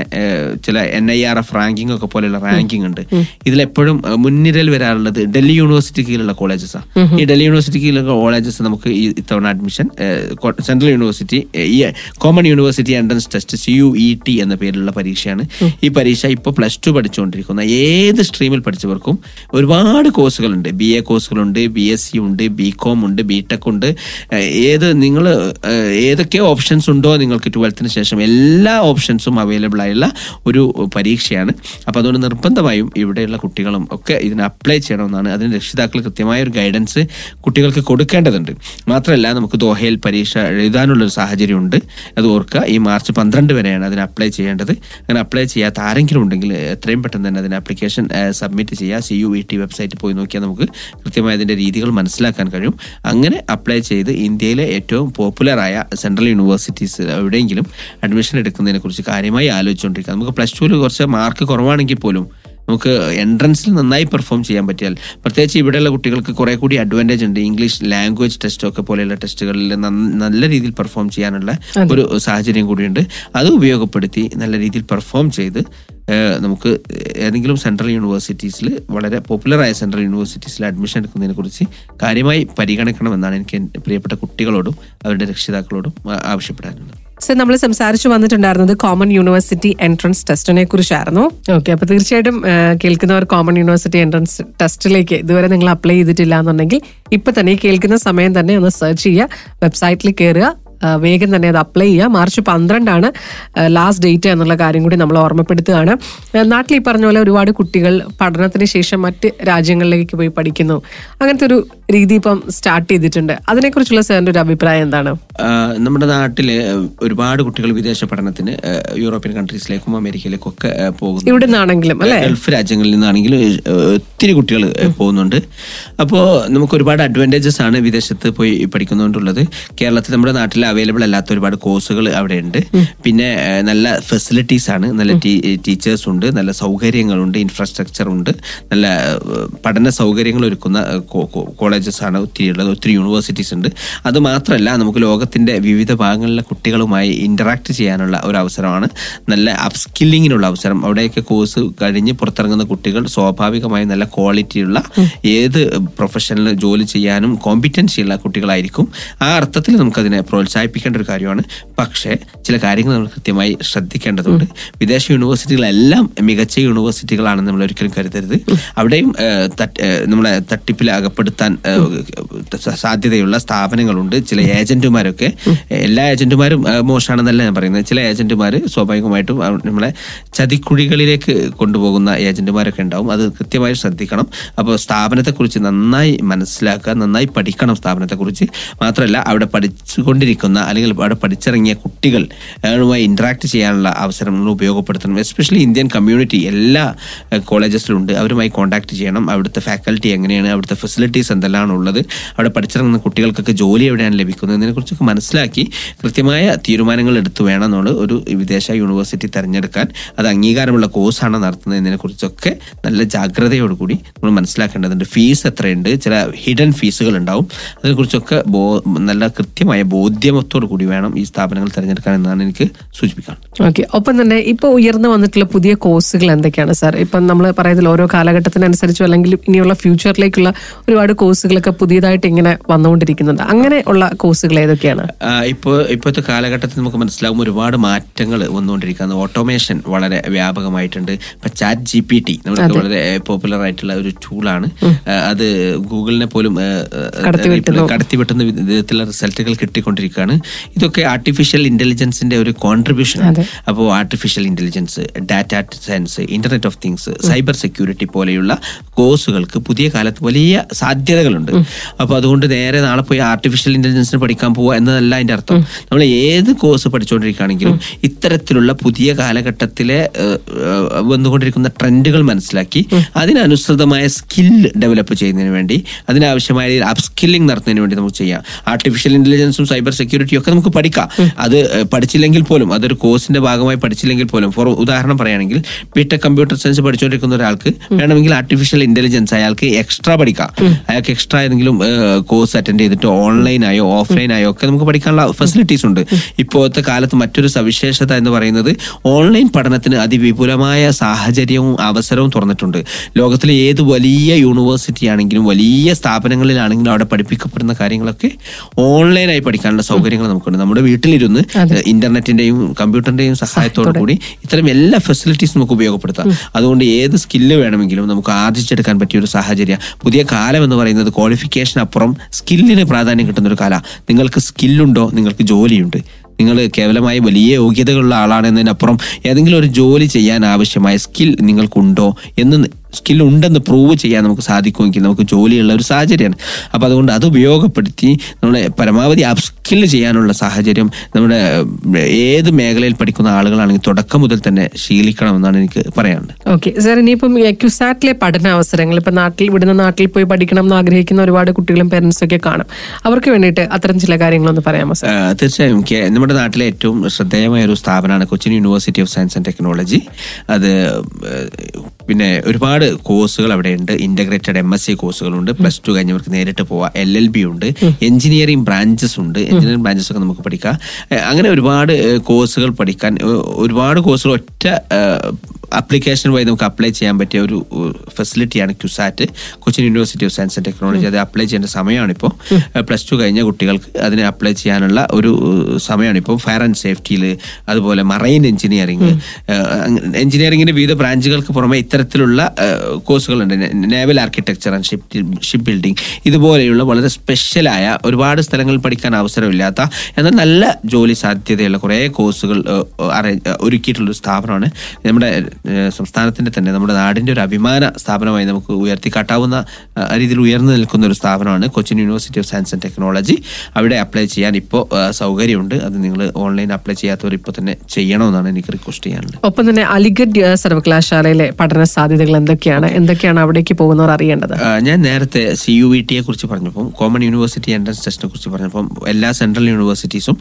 ചില N I R F ranking ഒക്കെ പോലെയുള്ള റാങ്കിങ് ഉണ്ട്. ഇതിലെപ്പോഴും മുൻനിരയിൽ വരാറുള്ളത് ഡൽഹി യൂണിവേഴ്സിറ്റി കീഴിലുള്ള കോളേജസാണ് ഈ ഡൽഹി യൂണിവേഴ്സിറ്റി കീഴിലുള്ള കോളേജസ് നമുക്ക് ഈ ഇത്തവണ അഡ്മിഷൻ സെൻട്രൽ യൂണിവേഴ്സിറ്റി ഈ common university entrance test C U E T എന്ന പേരിലുള്ള പരീക്ഷയാണ്. ഈ പരീക്ഷ ഇപ്പോൾ പ്ലസ് ടു പഠിച്ചുകൊണ്ടിരിക്കുന്ന ഏത് സ്ട്രീമിൽ പഠിച്ചവർക്കും ഒരുപാട് കോഴ്സുകളുണ്ട് ബി എ കോഴ്സുകളുണ്ട് ബി എസ് സി ഉണ്ട് ബി കോം ഉണ്ട് ബി ടെക് ഉണ്ട്. ഏത് നിങ്ങൾ ഏതൊക്കെ ഓപ്ഷൻസ് ഉണ്ടോ നിങ്ങൾക്ക് ട്വൽത്തിന് ശേഷം എല്ലാ ഓപ്ഷൻസും അവൈലബിൾ ആയുള്ള ഒരു പരീക്ഷയാണ്. അപ്പോൾ അതുകൊണ്ട് നിർബന്ധമായും ഇവിടെയുള്ള കുട്ടികളും ഒക്കെ ഇതിന് അപ്ലൈ ചെയ്യണമെന്നാണ്. അതിന് രക്ഷിതാക്കൾ കൃത്യമായ ഒരു ഗൈഡൻസ് കുട്ടികൾക്ക് കൊടുക്കേണ്ടതുണ്ട്. മാത്രമല്ല നമുക്ക് ദോഹയിൽ പരീക്ഷ എഴുതാനുള്ള ഒരു സാഹചര്യമുണ്ട് അത് ഓർക്കുക ഈ മാർച്ച് പന്ത്രണ്ട് വരെയാണ് അതിന് അപ്ലൈ ചെയ്യേണ്ടത്. അങ്ങനെ അപ്ലൈ ചെയ്യാത്ത ആരെങ്കിലും ഉണ്ടെങ്കിൽ എത്രയും പെട്ടെന്ന് തന്നെ അതിന് ആപ്ലിക്കേഷൻ സബ്മിറ്റ് ചെയ്യുക. സി യു ഇ ടി പോയി നോക്കിയാൽ നമുക്ക് കൃത്യമായ അതിന്റെ രീതികൾ മനസ്സിലാക്കാൻ കഴിയും. അങ്ങനെ അപ്ലൈ ചെയ്ത് ഇന്ത്യയിലെ ഏറ്റവും പോപ്പുലറായ സെൻട്രൽ യൂണിവേഴ്സിറ്റീസ് എവിടെയെങ്കിലും അഡ്മിഷൻ എടുക്കുന്നതിനെ കുറിച്ച് കാര്യമായി ആലോചിച്ചുകൊണ്ടിരിക്കുക. നമുക്ക് പ്ലസ് ടുവിൽ കുറച്ച് മാർക്ക് കുറവാണെങ്കിൽ പോലും നമുക്ക് എൻട്രൻസിൽ നന്നായി പെർഫോം ചെയ്യാൻ പറ്റിയാൽ പ്രത്യേകിച്ച് ഇവിടെയുള്ള കുട്ടികൾക്ക് കുറെ കൂടി അഡ്വാന്റേജ് ഉണ്ട്. ഇംഗ്ലീഷ് ലാംഗ്വേജ് ടെസ്റ്റ് ഒക്കെ പോലെയുള്ള ടെസ്റ്റുകളിൽ നല്ല രീതിയിൽ പെർഫോം ചെയ്യാനുള്ള ഒരു സാഹചര്യം കൂടിയുണ്ട്. അത് ഉപയോഗപ്പെടുത്തി നല്ല രീതിയിൽ പെർഫോം ചെയ്ത് നമുക്ക് ഏതെങ്കിലും സെൻട്രൽ യൂണിവേഴ്സിറ്റീസിൽ വളരെ പോപ്പുലറായ സെൻട്രൽ യൂണിവേഴ്സിറ്റീസിൽ അഡ്മിഷൻ എടുക്കുന്നതിനെ കുറിച്ച് കാര്യമായി പരിഗണിക്കണമെന്നാണ് എനിക്ക് പ്രിയപ്പെട്ട കുട്ടികളോടും അവരുടെ രക്ഷിതാക്കളോടും ആവശ്യപ്പെടാനുള്ളത്. സർ നമ്മൾ സംസാരിച്ചു വന്നിട്ടുണ്ടായിരുന്നത് കോമൺ യൂണിവേഴ്സിറ്റി എൻട്രൻസ് ടെസ്റ്റിനെ കുറിച്ചായിരുന്നു. ഓക്കെ അപ്പൊ തീർച്ചയായിട്ടും കേൾക്കുന്നവർ കോമൺ യൂണിവേഴ്സിറ്റി എൻട്രൻസ് ടെസ്റ്റിലേക്ക് ഇതുവരെ നിങ്ങൾ അപ്ലൈ ചെയ്തിട്ടില്ല എന്നുണ്ടെങ്കിൽ ഇപ്പൊ തന്നെ കേൾക്കുന്ന സമയം തന്നെ ഒന്ന് സെർച്ച് ചെയ്യുക വെബ്സൈറ്റിൽ കയറുക വേഗം തന്നെ അത് അപ്ലൈ ചെയ്യുക മാർച്ച് പന്ത്രണ്ടാണ് ലാസ്റ്റ് ഡേറ്റ് എന്നുള്ള കാര്യം കൂടി നമ്മൾ ഓർമ്മപ്പെടുത്തുകയാണ്. നാട്ടിൽ ഈ പറഞ്ഞ പോലെ ഒരുപാട് കുട്ടികൾ പഠനത്തിന് ശേഷം മറ്റ് രാജ്യങ്ങളിലേക്ക് പോയി പഠിക്കുന്നു. അങ്ങനത്തെ ഒരു രീതി ഇപ്പം സ്റ്റാർട്ട് ചെയ്തിട്ടുണ്ട്. അതിനെക്കുറിച്ചുള്ള സാറിന്റെ ഒരു അഭിപ്രായം എന്താണ്? നമ്മുടെ നാട്ടിൽ ഒരുപാട് കുട്ടികൾ വിദേശ പഠനത്തിന് യൂറോപ്യൻ കൺട്രീസിലേക്കും അമേരിക്കയിലേക്കും ഒക്കെ പോകുന്നു ഇവിടെ നിന്നാണെങ്കിലും അല്ലെ? ഗൾഫ് രാജ്യങ്ങളിൽ നിന്നാണെങ്കിലും ഒത്തിരി കുട്ടികൾ പോകുന്നുണ്ട്. അപ്പോൾ നമുക്ക് ഒരുപാട് അഡ്വാന്റേജസ് ആണ് വിദേശത്ത് പോയി പഠിക്കുന്നതുകൊണ്ടുള്ളത് കേരളത്തിൽ നമ്മുടെ നാട്ടിൽ അവൈലബിൾ അല്ലാത്ത ഒരുപാട് കോഴ്സുകൾ അവിടെ ഉണ്ട് പിന്നെ നല്ല ഫെസിലിറ്റീസ് ആണ്. നല്ല ടീച്ചേഴ്സ് ഉണ്ട്. നല്ല സൗകര്യങ്ങളുണ്ട്. ഇൻഫ്രാസ്ട്രക്ചർ ഉണ്ട്. നല്ല പഠന സൗകര്യങ്ങൾ ഒരുക്കുന്ന കോളേജസ് ആണ്. ഒത്തിരി ഉള്ളത്. ഒത്തിരി യൂണിവേഴ്സിറ്റീസ് ഉണ്ട്. അത് മാത്രമല്ല നമുക്ക് ലോകത്തിന്റെ വിവിധ ഭാഗങ്ങളിലെ കുട്ടികളുമായി ഇന്ററാക്ട് ചെയ്യാനുള്ള ഒരു അവസരമാണ്. നല്ല അപ്സ്കില്ലിങ്ങിനുള്ള അവസരം. അവിടെയൊക്കെ കോഴ്സ് കഴിഞ്ഞ് പുറത്തിറങ്ങുന്ന കുട്ടികൾ സ്വാഭാവികമായും നല്ല ക്വാളിറ്റിയുള്ള ഏത് പ്രൊഫഷനിൽ ജോലി ചെയ്യാനും കോമ്പിറ്റൻസി ഉള്ള കുട്ടികളായിരിക്കും. ആ അർത്ഥത്തിൽ നമുക്കതിനെ പ്രോത്സാഹിപ്പിക്കേണ്ട ഒരു കാര്യമാണ്. പക്ഷേ ചില കാര്യങ്ങൾ നമ്മൾ കൃത്യമായി ശ്രദ്ധിക്കേണ്ടതുണ്ട്. വിദേശ യൂണിവേഴ്സിറ്റികളെല്ലാം മികച്ച യൂണിവേഴ്സിറ്റികളാണെന്ന് നമ്മൾ ഒരിക്കലും കരുതരുത്. അവിടെയും നമ്മളെ തട്ടിപ്പിൽ അകപ്പെടുത്താൻ സാധ്യതയുള്ള സ്ഥാപനങ്ങളുണ്ട്. ചില ഏജന്റുമാരൊക്കെ എല്ലാ ഏജന്റുമാരും മോശമാണെന്നല്ല ഞാൻ പറയുന്നത്. ചില ഏജന്റുമാർ സ്വാഭാവികമായിട്ടും നമ്മളെ ചതിക്കുഴികളിലേക്ക് കൊണ്ടുപോകുന്ന ഏജന്റുമാരൊക്കെ ഉണ്ടാവും. അത് കൃത്യമായി ശ്രദ്ധിക്കണം. അപ്പോൾ സ്ഥാപനത്തെക്കുറിച്ച് നന്നായി മനസ്സിലാക്കുക നന്നായി പഠിക്കണം സ്ഥാപനത്തെക്കുറിച്ച്. മാത്രമല്ല അവിടെ പഠിച്ചുകൊണ്ടിരിക്കുന്ന അല്ലെങ്കിൽ അവിടെ പഠിച്ചിറങ്ങിയ കുട്ടികൾ അവരുമായി ഇൻട്രാക്ട് ചെയ്യാനുള്ള അവസരം നമ്മൾ ഉപയോഗപ്പെടുത്തണം. എസ്പെഷ്യലി ഇന്ത്യൻ കമ്മ്യൂണിറ്റി എല്ലാ കോളേജസിലും ഉണ്ട് അവരുമായി കോൺടാക്ട് ചെയ്യണം. അവിടുത്തെ ഫാക്കൽറ്റി എങ്ങനെയാണ് അവിടുത്തെ ഫെസിലിറ്റീസ് എന്തെല്ലാം ഉള്ളത് അവിടെ പഠിച്ചിറങ്ങുന്ന കുട്ടികൾക്കൊക്കെ ജോലി എവിടെയാണ് ലഭിക്കുന്നത് എന്നതിനെക്കുറിച്ചൊക്കെ മനസ്സിലാക്കി കൃത്യമായ തീരുമാനങ്ങൾ എടുത്തു വേണം നമ്മൾ ഒരു വിദേശ യൂണിവേഴ്സിറ്റി തിരഞ്ഞെടുക്കാൻ അത് അംഗീകാരമുള്ള കോഴ്സാണ് നടത്തുന്നത് എന്നതിനെക്കുറിച്ചൊക്കെ നല്ല ജാഗ്രതയോടുകൂടി നമ്മൾ മനസ്സിലാക്കേണ്ടതുണ്ട്. ഫീസ് എത്രയുണ്ട്? ചില ഹിഡൻ ഫീസുകൾ ഉണ്ടാവും. അതിനെക്കുറിച്ചൊക്കെ നല്ല കൃത്യമായ ബോധ്യമത്തോടു കൂടി വേണം ഈ സ്ഥാപനങ്ങൾ തിരഞ്ഞെടുക്കാൻ എന്നാണ് എനിക്ക് സൂചിപ്പിക്കാൻ ഓക്കെ. ഒപ്പം തന്നെ ഇപ്പൊ ഉയർന്നു വന്നിട്ടുള്ള പുതിയ കോഴ്സുകൾ എന്തൊക്കെയാണ് സാർ? ഇപ്പം നമ്മൾ പറയുന്നത് ഓരോ കാലഘട്ടത്തിനനുസരിച്ചോ അല്ലെങ്കിൽ ഇനിയുള്ള ഫ്യൂച്ചറിലേക്കുള്ള ഒരുപാട് കോഴ്സുകളൊക്കെ പുതിയതായിട്ട് ഇങ്ങനെ വന്നുകൊണ്ടിരിക്കുന്നുണ്ട്. അങ്ങനെ ഉള്ള കോഴ്സുകൾ ഏതൊക്കെയാണ്? ഇപ്പോൾ ഇപ്പോഴത്തെ കാലഘട്ടത്തിൽ നമുക്ക് മനസ്സിലാകും ഒരുപാട് മാറ്റങ്ങൾ വന്നുകൊണ്ടിരിക്കുന്നത് ഓട്ടോമേഷൻ വളരെ വ്യാപകമായിട്ടുണ്ട്. ഇപ്പൊ ചാറ്റ് ജി പി ടി നമുക്ക് വളരെ പോപ്പുലർ ആയിട്ടുള്ള ഒരു ടൂളാണ് അത് ഗൂഗിളിനെ പോലും കടത്തിവെട്ടുന്ന. വിധത്തിലുള്ള റിസൾട്ടുകൾ കിട്ടിക്കൊണ്ടിരിക്കുകയാണ് ഇതൊക്കെ ആർട്ടിഫിഷ്യൽ ഇന്റലിജൻസിന്റെ ഒരു കോൺട്രിബ്യൂഷൻ ആണ്. അപ്പോൾ artificial intelligence data science internet of things cyber security പോലെയുള്ള കോഴ്സുകൾക്ക് പുതിയ കാലത്ത് വലിയ സാധ്യതകളുണ്ട്. അപ്പോൾ അതുകൊണ്ട് നേരെ നാളെ പോയി ആർട്ടിഫിഷ്യൽ ഇന്റലിജൻസിന് പഠിക്കാൻ പോവുക എന്നതല്ല അതിന്റെ അർത്ഥം. നമ്മൾ ഏത് കോഴ്സ് പഠിച്ചുകൊണ്ടിരിക്കുകയാണെങ്കിലും ഇത്തരത്തിലുള്ള പുതിയ കാലഘട്ടത്തിലെ വന്നുകൊണ്ടിരിക്കുന്ന ട്രെൻഡുകൾ മനസ്സിലാക്കി അതിനനുസൃതമായ സ്കിൽ ഡെവലപ്പ് ചെയ്യുന്നതിന് വേണ്ടി അതിനാവശ്യമായ അപ്സ്കില്ലിംഗ് നടത്തുന്നതിന് വേണ്ടി നമുക്ക് ചെയ്യാം. ആർട്ടിഫിഷ്യൽ ഇന്റലിജൻസും സൈബർ സെക്യൂരിറ്റിയും ഒക്കെ നമുക്ക് പഠിക്കാം. അത് പഠിച്ചില്ലെങ്കിൽ പോലും അതൊരു കോഴ്സിന്റെ ഭാഗമായി പഠിച്ചില്ലെങ്കിൽ പോലും ഫോർ ഉദാഹരണം പറയുകയാണെങ്കിൽ ബിടെക് കമ്പ്യൂട്ടർ സയൻസ് പഠിച്ചുകൊണ്ടിരിക്കുന്ന ഒരാൾക്ക് വേണമെങ്കിൽ ആർട്ടിഫിഷ്യൽ ഇന്റലിജൻസ് അയാൾക്ക് എക്സ്ട്രാ പഠിക്കാം. അയാൾക്ക് എക്സ്ട്രാ ഏതെങ്കിലും കോഴ്സ് അറ്റൻഡ് ചെയ്തിട്ട് ഓൺലൈനായോ ഓഫ്ലൈനായോ ഒക്കെ നമുക്ക് പഠിക്കാനുള്ള ഫെസിലിറ്റീസ് ഉണ്ട്. ഇപ്പോഴത്തെ കാലത്ത് മറ്റൊരു സവിശേഷത എന്ന് പറയുന്നത് ഓൺലൈൻ പഠനത്തിന് അതിവിപുലമായ സാഹചര്യവും അവസരവും തുറന്നിട്ടുണ്ട്. ലോകത്തിലെ ഏത് വലിയ യൂണിവേഴ്സിറ്റി ആണെങ്കിലും വലിയ സ്ഥാപനങ്ങളിലാണെങ്കിലും അവിടെ പഠിപ്പിക്കപ്പെടുന്ന കാര്യങ്ങളൊക്കെ ഓൺലൈനായി പഠിക്കാനുള്ള സൗകര്യങ്ങൾ നമുക്കുണ്ട്. നമ്മുടെ വീട്ടിലിരുന്ന് ഇന്റർനെറ്റിന്റെയും കമ്പ്യൂട്ടറിന്റെയും സഹായത്തോടു കൂടി ഇത്തരം എല്ലാ ഫെസിലിറ്റീസും നമുക്ക് ഉപയോഗപ്പെടുത്താം. അതുകൊണ്ട് ഏത് സ്കില്ല് വേണമെങ്കിലും നമുക്ക് ആർജിച്ചെടുക്കാൻ പറ്റിയ ഒരു സാഹചര്യം. പുതിയ കാലം എന്ന് പറയുന്നത് ക്വാളിഫിക്കേഷൻ അപ്പുറം സ്കില്ലിന് പ്രാധാന്യം കിട്ടുന്ന ഒരു കാല. നിങ്ങൾക്ക് സ്കില്ലുണ്ടോ? നിങ്ങൾക്ക് ജോലിയുണ്ട്. നിങ്ങൾ കേവലമായി വലിയ യോഗ്യതകളുള്ള ആളാണെന്നതിനപ്പുറം ഏതെങ്കിലും ഒരു ജോലി ചെയ്യാൻ ആവശ്യമായ സ്കിൽ നിങ്ങൾക്കുണ്ടോ എന്ന് സ്കിൽ ഉണ്ടെന്ന് പ്രൂവ് ചെയ്യാൻ നമുക്ക് സാധിക്കുമെങ്കിൽ നമുക്ക് ജോലിയുള്ള ഒരു സാഹചര്യമാണ്. അപ്പോൾ അതുകൊണ്ട് അത് ഉപയോഗപ്പെടുത്തി നമ്മളെ പരമാവധി അപ്സ്കിൽ ചെയ്യാനുള്ള സാഹചര്യം നമ്മുടെ ഏത് മേഖലയിൽ പഠിക്കുന്ന ആളുകളാണെങ്കിൽ തുടക്കം മുതൽ തന്നെ ശീലിക്കണമെന്നാണ് എനിക്ക് പറയാനുള്ളത്. ഓക്കെ സാർ ഇനിയിപ്പം ക്യുസാറ്റിലെ പഠന അവസരങ്ങൾ ഇപ്പം നാട്ടിൽ ഇവിടുന്ന് നാട്ടിൽ പോയി പഠിക്കണം എന്ന് ആഗ്രഹിക്കുന്ന ഒരുപാട് കുട്ടികളും പേരൻസും ഒക്കെ കാണും. അവർക്ക് വേണ്ടിയിട്ട് അത്തരം ചില കാര്യങ്ങളൊന്ന് പറയാമോ സാർ തീർച്ചയായും. നമ്മുടെ നാട്ടിലെ ഏറ്റവും ശ്രദ്ധേയമായ ഒരു സ്ഥാപനമാണ് Cochin University of Science and Technology അത് പിന്നെ ഒരുപാട് കോഴ്സുകൾ അവിടെ ഉണ്ട് ഇന്റഗ്രേറ്റഡ് എം എസ് സി കോഴ്സുകളുണ്ട് പ്ലസ് ടു കഴിഞ്ഞവർക്ക് നേരിട്ട് പോവാം. എൽ എൽ ബി ഉണ്ട്. എഞ്ചിനീയറിംഗ് ബ്രാഞ്ചസ് ഉണ്ട്. എഞ്ചിനീയറിംഗ് ബ്രാഞ്ചസ് ഒക്കെ നമുക്ക് പഠിക്കാം. അങ്ങനെ ഒരുപാട് കോഴ്സുകൾ പഠിക്കാൻ ഒരുപാട് കോഴ്സുകൾ ഒറ്റ അപ്ലിക്കേഷൻ വഴി നമുക്ക് അപ്ലൈ ചെയ്യാൻ പറ്റിയ ഒരു ഫെസിലിറ്റിയാണ് CUSAT Cochin University of Science and Technology അത് അപ്ലൈ ചെയ്യേണ്ട സമയമാണിപ്പോൾ പ്ലസ് ടു കഴിഞ്ഞ കുട്ടികൾക്ക് അതിന് അപ്ലൈ ചെയ്യാനുള്ള ഒരു സമയമാണിപ്പോൾ ഫയർ ആൻഡ് സേഫ്റ്റിയിൽ അതുപോലെ മറൈൻ എഞ്ചിനീയറിംഗ് എഞ്ചിനീയറിംഗിന്റെ വിവിധ ബ്രാഞ്ചുകൾക്ക് പുറമെ ഇത്തരത്തിലുള്ള കോഴ്സുകളുണ്ട്. Naval architecture and ship ship building ഇതുപോലെയുള്ള വളരെ സ്പെഷ്യലായ ഒരുപാട് സ്ഥലങ്ങളിൽ പഠിക്കാൻ അവസരമില്ലാത്ത എന്നാൽ നല്ല ജോലി സാധ്യതയുള്ള കുറേ കോഴ്സുകൾ ഒരുക്കിയിട്ടുള്ള ഒരു സ്ഥാപനമാണ്. നമ്മുടെ സംസ്ഥാനത്തിന്റെ തന്നെ നമ്മുടെ നാടിന്റെ ഒരു അഭിമാന സ്ഥാപനമായി നമുക്ക് ഉയർത്തിക്കാട്ടാവുന്ന രീതിയിൽ ഉയർന്നു നിൽക്കുന്ന ഒരു സ്ഥാപനമാണ് Cochin University of Science and Technology അവിടെ അപ്ലൈ ചെയ്യാൻ ഇപ്പോൾ സൗകര്യമുണ്ട്. അത് നിങ്ങൾ ഓൺലൈൻ അപ്ലൈ ചെയ്യാത്തവർ ഇപ്പോൾ തന്നെ ചെയ്യണമെന്നാണ് എനിക്ക് റിക്വസ്റ്റ് ചെയ്യാനുള്ളത്. ഒപ്പം തന്നെ അലിഗഡ് സർവകലാശാലയിലെ പഠന സാധ്യതകൾ എന്തൊക്കെയാണ്? എന്തൊക്കെയാണ് അവിടേക്ക് പോകുന്നവർ അറിയേണ്ടത്? ഞാൻ നേരത്തെ സി യു വി ടിയെ കുറിച്ച് പറഞ്ഞപ്പോൾ കോമൺ യൂണിവേഴ്സിറ്റി എൻട്രൻസ് ടെസ്റ്റിനെ കുറിച്ച് പറഞ്ഞപ്പോൾ എല്ലാ സെൻട്രൽ യൂണിവേഴ്സിറ്റീസും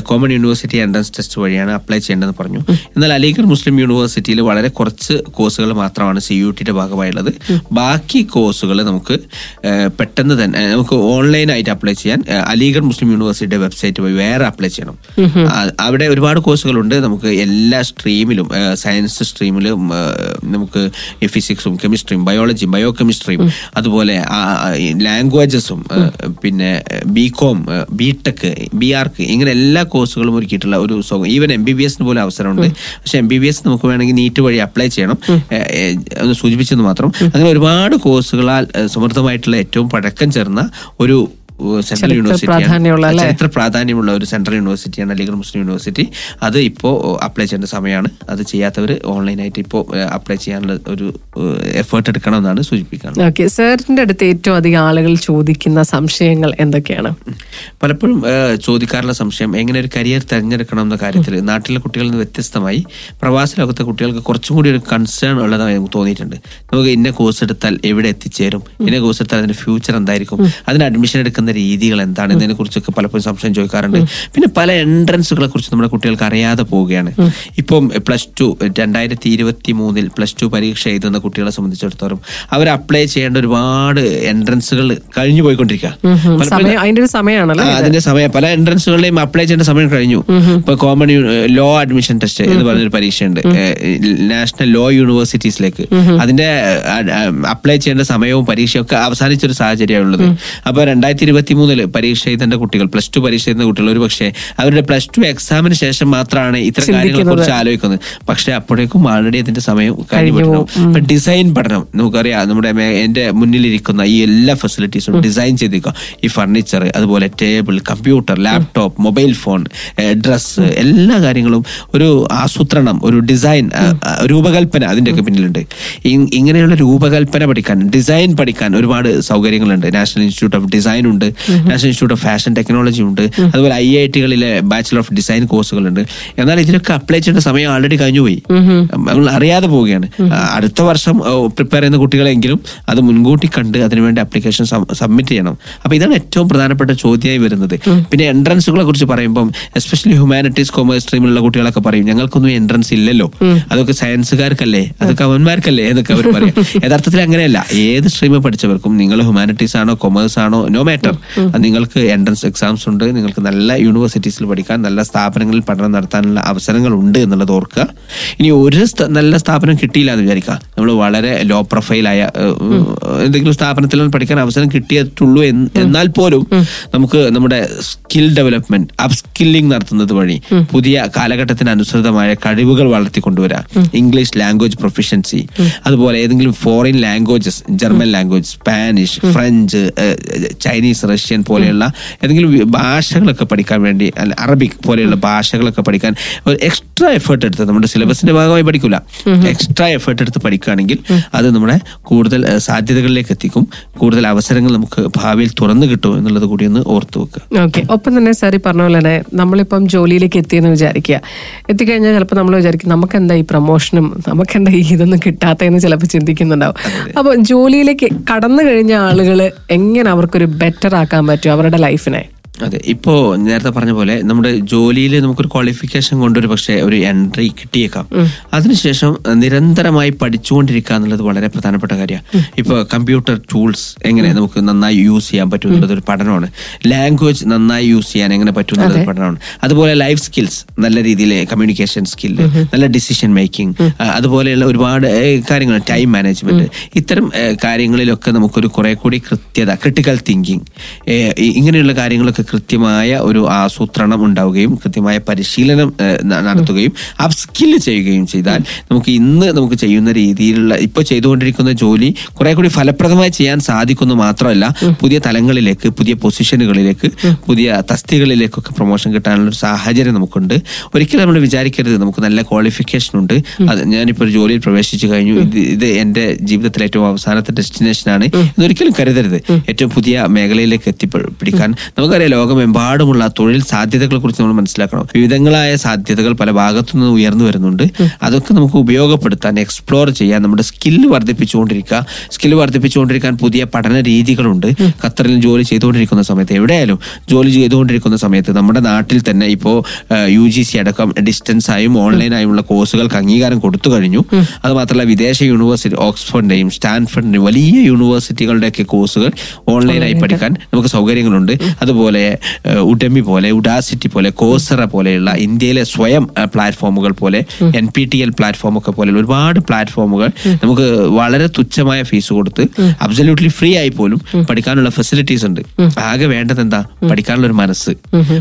കോമൺ യൂണിവേഴ്സിറ്റി എൻട്രൻസ് ടെസ്റ്റ് വഴിയാണ് അപ്ലൈ ചെയ്യേണ്ടതെന്ന് പറഞ്ഞു. എന്നാൽ അലിഗഡ് മുസ്ലിം യൂണിവേഴ്സിറ്റിയിൽ വളരെ കുറച്ച് കോഴ്സുകൾ മാത്രമാണ് സി യു ടിയുടെ ഭാഗമായുള്ളത്. ബാക്കി കോഴ്സുകൾ നമുക്ക് പെട്ടെന്ന് തന്നെ നമുക്ക് ഓൺലൈനായിട്ട് അപ്ലൈ ചെയ്യാൻ അലിഗഡ് മുസ്ലിം യൂണിവേഴ്സിറ്റിയുടെ വെബ്സൈറ്റ് വഴി വേറെ അപ്ലൈ ചെയ്യണം. അവിടെ ഒരുപാട് കോഴ്സുകളുണ്ട്. നമുക്ക് എല്ലാ സ്ട്രീമിലും സയൻസ് സ്ട്രീമിലും ഏ, നമുക്ക് ഫിസിക്സും കെമിസ്ട്രിയും ബയോളജിയും ബയോ കെമിസ്ട്രിയും അതുപോലെ ലാംഗ്വേജസും പിന്നെ B com B tech B arch ഇങ്ങനെ എല്ലാ കോഴ്സുകളും ഒരുക്കിയിട്ടുള്ള ഒരു ഈവൻ എം ബി ബി എസിന് പോലും അവസരമുണ്ട്. പക്ഷെ എം ബി ബി എസ് നമുക്ക് വേണമെങ്കിൽ നീറ്റ് വഴി അപ്ലൈ ചെയ്യണം. ഒന്ന് സൂചിപ്പിച്ചെന്ന് മാത്രം. അങ്ങനെ ഒരുപാട് കോഴ്സുകളാൽ സമൃദ്ധമായിട്ടുള്ള ഏറ്റവും പഴക്കം ചേർന്ന ഒരു സെൻട്രൽ യൂണിവേഴ്സിറ്റി യൂണിവേഴ്സിറ്റിയാണ് ചരിത്ര പ്രാധാന്യമുള്ള ഒരു സെൻട്രൽ യൂണിവേഴ്സിറ്റിയാണ് അലിഗഡ് മുസ്ലിം യൂണിവേഴ്സിറ്റി അത് ഇപ്പോൾ അപ്ലൈ ചെയ്യേണ്ട സമയമാണ് അത് ചെയ്യാത്തവർ ഓൺലൈനായിട്ട് ഇപ്പോൾ അപ്ലൈ ചെയ്യാനുള്ള ഒരു എഫേർട്ട് എടുക്കണമെന്നാണ് സൂചിപ്പിക്കുന്നത് ഓക്കെ സാറിന്റെ അടുത്ത് ഏറ്റവും അധികം ആളുകൾ ചോദിക്കുന്ന സംശയങ്ങൾ എന്തൊക്കെയാണ്? പലപ്പോഴും ചോദിക്കാറുള്ള സംശയം എങ്ങനെ ഒരു കരിയർ തിരഞ്ഞെടുക്കണം എന്ന കാര്യത്തിൽ നാട്ടിലെ കുട്ടികളിൽ നിന്ന് വ്യത്യസ്തമായി പ്രവാസ ലോകത്തെ കുട്ടികൾക്ക് കുറച്ചും കൂടി ഒരു കൺസേൺ ഉള്ളതായി നമുക്ക് തോന്നിയിട്ടുണ്ട്. നമുക്ക് ഇന്ന കോഴ്സ് എടുത്താൽ എവിടെ എത്തിച്ചേരും? ഇന്ന കോഴ്സ് എടുത്താൽ അതിന്റെ ഫ്യൂച്ചർ എന്തായിരിക്കും? അതിന് അഡ്മിഷൻ എടുക്കുന്ന രീതികൾ എന്താണ്? എന്നതിനെ കുറിച്ചൊക്കെ പലപ്പോഴും സംശയം ചോദിക്കാറുണ്ട്. പിന്നെ പല എൻട്രൻസുകളെ കുറിച്ച് നമ്മുടെ കുട്ടികൾക്ക് അറിയാതെ പോവുകയാണ്. ഇപ്പം പ്ലസ് ടു രണ്ടായിരത്തി ഇരുപത്തി മൂന്നിൽ പ്ലസ് ടു പരീക്ഷ എഴുതുന്ന കുട്ടികളെ സംബന്ധിച്ചിടത്തോളം അവർ അപ്ലൈ ചെയ്യേണ്ട ഒരുപാട് എൻട്രൻസുകൾ കഴിഞ്ഞു പോയിക്കൊണ്ടിരിക്കുക അതിന്റെ സമയമാണല്ലോ അതിന്റെ സമയം. പല എൻട്രൻസുകളിലെയും അപ്ലൈ ചെയ്യേണ്ട സമയം കഴിഞ്ഞു. ഇപ്പൊ കോമൺ ലോ അഡ്മിഷൻ ടെസ്റ്റ് എന്ന് പറഞ്ഞൊരു പരീക്ഷയുണ്ട്. നാഷണൽ ലോ യൂണിവേഴ്സിറ്റീസിലേക്ക്. അതിന്റെ അപ്ലൈ ചെയ്യേണ്ട സമയവും പരീക്ഷയൊക്കെ അവസാനിച്ചൊരു അവസാനിച്ചൊരു ഉള്ളത് അപ്പൊ രണ്ടായിരത്തി ഇരുപത്തി മൂന്നിൽ പരീക്ഷ എഴുതേണ്ട കുട്ടികൾ പ്ലസ് ടു പരീക്ഷ എഴുതുന്ന കുട്ടികൾ. ഒരു പക്ഷേ അവരുടെ പ്ലസ് ടു എക്സാമിന് ശേഷം മാത്രമാണ് ഇത്തരം കാര്യങ്ങളെ കുറിച്ച് ആലോചിക്കുന്നത്. പക്ഷെ അപ്പോഴേക്കും ആൾറെഡി അതിന്റെ സമയം കഴിഞ്ഞു ഇപ്പൊ ഡിസൈൻ പഠനം. നമുക്കറിയാം നമ്മുടെ എന്റെ മുന്നിലിരിക്കുന്ന ഈ എല്ലാ ഫെസിലിറ്റീസും ഡിസൈൻ ചെയ്തിരിക്കുക ഈ ഫർണിച്ചർ അതുപോലെ table computer laptop mobile phone dress എല്ലാ കാര്യങ്ങളും ഒരു ആസൂത്രണം ഒരു ഡിസൈൻ രൂപകൽപ്പന അതിന്റെയൊക്കെ പിന്നിലുണ്ട്. ഇങ്ങനെയുള്ള രൂപകൽപ്പന പഠിക്കാൻ ഡിസൈൻ പഠിക്കാൻ ഒരുപാട് സൗകര്യങ്ങളുണ്ട്. നാഷണൽ ഇൻസ്റ്റിറ്റ്യൂട്ട് ഓഫ് ഡിസൈൻ ഉണ്ട്. National Institute of Fashion Technology ഉണ്ട്. അതുപോലെ ഐ ഐ ടികളിലെ ബാച്ചിലർ ഓഫ് ഡിസൈൻ കോഴ്സുകളുണ്ട് എന്നാൽ ഇതിനൊക്കെ അപ്ലൈ ചെയ്യേണ്ട സമയം ആൾറെഡി കഴിഞ്ഞു പോയി നമ്മൾ അറിയാതെ പോവുകയാണ്. അടുത്ത വർഷം പ്രിപ്പയർ ചെയ്യുന്ന കുട്ടികളെങ്കിലും അത് മുൻകൂട്ടി കണ്ട് അതിനുവേണ്ടി അപ്ലിക്കേഷൻ സബ്മിറ്റ് ചെയ്യണം. അപ്പൊ ഇതാണ് ഏറ്റവും പ്രധാനപ്പെട്ട ചോദ്യമായി വരുന്നത്. പിന്നെ എൻട്രൻസുകളെ കുറിച്ച് പറയുമ്പോൾ എസ്പെഷ്യലി ഹ്യൂമാനിറ്റീസ് കൊമേഴ്സ് സ്ട്രീമിലുള്ള കുട്ടികളൊക്കെ പറയും ഞങ്ങൾക്കൊന്നും എൻട്രൻസ് ഇല്ലല്ലോ. അതൊക്കെ സയൻസുകാർക്കല്ലേ അതൊക്കെ അവന്മാർക്കല്ലേ? എന്നൊക്കെ അവർ പറയും. യഥാർത്ഥത്തിൽ അങ്ങനെയല്ല. ഏത് സ്ട്രീമിൽ പഠിച്ചവർക്കും നിങ്ങൾ ഹ്യൂമാനിറ്റീസ് ആണോ കൊമേഴ്സ് ആണോ നോ മാറ്റർ നിങ്ങൾക്ക് എൻട്രൻസ് എക്സാംസ് ഉണ്ട്. നിങ്ങൾക്ക് നല്ല യൂണിവേഴ്സിറ്റീസിൽ പഠിക്കാൻ നല്ല സ്ഥാപനങ്ങളിൽ പഠനം നടത്താനുള്ള അവസരങ്ങൾ ഉണ്ട് എന്നുള്ളത് ഓർക്കുക. ഇനി ഒരു നല്ല സ്ഥാപനം കിട്ടിയില്ല എന്ന് വിചാരിക്കുക. നമ്മൾ വളരെ ലോ പ്രൊഫൈലായ എന്തെങ്കിലും സ്ഥാപനത്തിൽ പഠിക്കാൻ അവസരം കിട്ടിയിട്ടുള്ളൂ എന്നാൽ പോലും നമുക്ക് നമ്മുടെ സ്കിൽ ഡെവലപ്മെന്റ് അപ് സ്കില്ലിംഗ് നടത്തുന്നത് വഴി പുതിയ കാലഘട്ടത്തിന് അനുസൃതമായ കഴിവുകൾ വളർത്തിക്കൊണ്ടുവരാം. ഇംഗ്ലീഷ് ലാംഗ്വേജ് പ്രൊഫിഷ്യൻസി അതുപോലെ ഏതെങ്കിലും foreign languages German language Spanish French uh, Chinese Russian പോലെയുള്ള ഏതെങ്കിലും ഭാഷകളൊക്കെ പഠിക്കാൻ വേണ്ടി അല്ല അറബിക് പോലെയുള്ള ഭാഷകളൊക്കെ പഠിക്കാൻ ഒരു എക്സ്ട്രാ എഫേർട്ട് എടുത്ത് നമ്മുടെ സിലബസിന്റെ ഭാഗമായി പഠിക്കില്ല എക്സ്ട്രാ എഫേർട്ട് എടുത്ത് പഠിക്കുകയാണെങ്കിൽ അത് നമ്മുടെ കൂടുതൽ സാധ്യതകളിലേക്ക് എത്തിക്കും. കൂടുതൽ അവസരങ്ങൾ നമുക്ക് ഭാവിയിൽ തുറന്നു കിട്ടും എന്നുള്ളത് കൂടി ഒന്ന് ഓർത്തു വെക്കുക. ഓക്കെ ഒപ്പം തന്നെ സാർ ഈ പറഞ്ഞ പോലെ തന്നെ നമ്മളിപ്പം ജോലിയിലേക്ക് എത്തിയെന്ന് വിചാരിക്കുക. എത്തിക്കഴിഞ്ഞാൽ ചിലപ്പോൾ നമ്മൾ വിചാരിക്കും നമുക്ക് എന്താ ഈ പ്രൊമോഷനും നമുക്കെന്താ ഈ ഇതൊന്നും കിട്ടാത്തതെന്ന് ചിലപ്പോൾ ചിന്തിക്കുന്നുണ്ടാവും. അപ്പൊ ജോലിയിലേക്ക് കടന്നു കഴിഞ്ഞ ആളുകൾ എങ്ങനെ അവർക്കൊരു ബെറ്റർ ആക്കാൻ പറ്റും അവരുടെ ലൈഫിനെ. അതെ ഇപ്പോ നേരത്തെ പറഞ്ഞ പോലെ നമ്മുടെ ജോലിയിൽ നമുക്കൊരു ക്വാളിഫിക്കേഷൻ കൊണ്ടൊരു പക്ഷേ ഒരു എൻട്രി കിട്ടിയേക്കാം. അതിനുശേഷം നിരന്തരമായി പഠിച്ചുകൊണ്ടിരിക്കുക എന്നുള്ളത് വളരെ പ്രധാനപ്പെട്ട കാര്യമാണ്. ഇപ്പൊ കമ്പ്യൂട്ടർ ടൂൾസ് എങ്ങനെ നമുക്ക് നന്നായി യൂസ് ചെയ്യാൻ പറ്റും എന്നുള്ളത് ഒരു പഠനമാണ്. ലാംഗ്വേജ് നന്നായി യൂസ് ചെയ്യാൻ എങ്ങനെ പറ്റും എന്നുള്ളത് ഒരു പഠനമാണ്. അതുപോലെ ലൈഫ് സ്കിൽസ് നല്ല രീതിയിൽ കമ്മ്യൂണിക്കേഷൻ സ്കില്ല് നല്ല ഡിസിഷൻ മേക്കിംഗ് അതുപോലെയുള്ള ഒരുപാട് കാര്യങ്ങൾ ടൈം മാനേജ്മെന്റ് ഇത്തരം കാര്യങ്ങളിലൊക്കെ നമുക്കൊരു കുറെ കൂടി കൃത്യത ക്രിട്ടിക്കൽ തിങ്കിങ് ഇങ്ങനെയുള്ള കാര്യങ്ങളൊക്കെ കൃത്യമായ ഒരു ആസൂത്രണം ഉണ്ടാവുകയും കൃത്യമായ പരിശീലനം നടത്തുകയും അപ് സ്കില്ല് ചെയ്യുകയും ചെയ്താൽ നമുക്ക് ഇന്ന് നമുക്ക് ചെയ്യുന്ന രീതിയിലുള്ള ഇപ്പൊ ചെയ്തുകൊണ്ടിരിക്കുന്ന ജോലി കുറെ കൂടി ഫലപ്രദമായി ചെയ്യാൻ സാധിക്കുന്നു മാത്രമല്ല പുതിയ തലങ്ങളിലേക്ക് പുതിയ പൊസിഷനുകളിലേക്ക് പുതിയ തസ്തികളിലേക്കൊക്കെ പ്രൊമോഷൻ കിട്ടാനുള്ള ഒരു സാഹചര്യം നമുക്കുണ്ട്. ഒരിക്കലും നമ്മൾ വിചാരിക്കരുത് നമുക്ക് നല്ല ക്വാളിഫിക്കേഷൻ ഉണ്ട്. അത് ഞാനിപ്പോൾ ഒരു ജോലിയിൽ പ്രവേശിച്ചു കഴിഞ്ഞു. ഇത് ഇത് എന്റെ ജീവിതത്തിലെ ഏറ്റവും അവസാനത്തെ ഡെസ്റ്റിനേഷൻ ആണ്. എന്നൊരിക്കലും കരുതരുത്. ഏറ്റവും പുതിയ മേഖലയിലേക്ക് എത്തിപ്പിടിക്കാൻ നമുക്കറിയാം ലോകമെമ്പാടുമുള്ള തൊഴിൽ സാധ്യതകളെ കുറിച്ച് നമ്മൾ മനസ്സിലാക്കണം. വിവിധങ്ങളായ സാധ്യതകൾ പല ഭാഗത്തു നിന്ന് ഉയർന്നു വരുന്നുണ്ട്. അതൊക്കെ നമുക്ക് ഉപയോഗപ്പെടുത്താൻ എക്സ്പ്ലോർ ചെയ്യാൻ നമ്മുടെ സ്കില്ല് വർദ്ധിപ്പിച്ചുകൊണ്ടിരിക്കുക. സ്കില്ല് വർദ്ധിപ്പിച്ചുകൊണ്ടിരിക്കാൻ പുതിയ പഠന രീതികളുണ്ട്. ഖത്തറിൽ ജോലി ചെയ്തുകൊണ്ടിരിക്കുന്ന സമയത്ത് എവിടെയായാലും ജോലി ചെയ്തുകൊണ്ടിരിക്കുന്ന സമയത്ത് നമ്മുടെ നാട്ടിൽ തന്നെ ഇപ്പോൾ യു ജി സി അടക്കം ഡിസ്റ്റൻസ് ആയും ഓൺലൈൻ ആയുമുള്ള കോഴ്സുകൾക്ക് അംഗീകാരം കൊടുത്തു കഴിഞ്ഞു. അത് മാത്രമല്ല വിദേശ യൂണിവേഴ്സിറ്റി ഓക്സ്ഫോർഡിന്റെയും സ്റ്റാൻഫോർഡിന്റെയും വലിയ യൂണിവേഴ്സിറ്റികളുടെയൊക്കെ കോഴ്സുകൾ ഓൺലൈനായി പഠിക്കാൻ നമുക്ക് സൗകര്യങ്ങളുണ്ട്. അതുപോലെ ഉഡമി പോലെ ഉഡാസിറ്റി പോലെ കോസറ പോലെയുള്ള ഇന്ത്യയിലെ സ്വയം പ്ലാറ്റ്ഫോമുകൾ പോലെ N P T L platform ഒക്കെ പോലെയുള്ള ഒരുപാട് പ്ലാറ്റ്ഫോമുകൾ നമുക്ക് വളരെ തുച്ഛമായ ഫീസ് കൊടുത്ത് അബ്സല്യൂട്ട്ലി ഫ്രീ ആയി പോലും പഠിക്കാനുള്ള ഫെസിലിറ്റീസ് ഉണ്ട്. ആകെ വേണ്ടത് എന്താ പഠിക്കാനുള്ള ഒരു മനസ്സ്.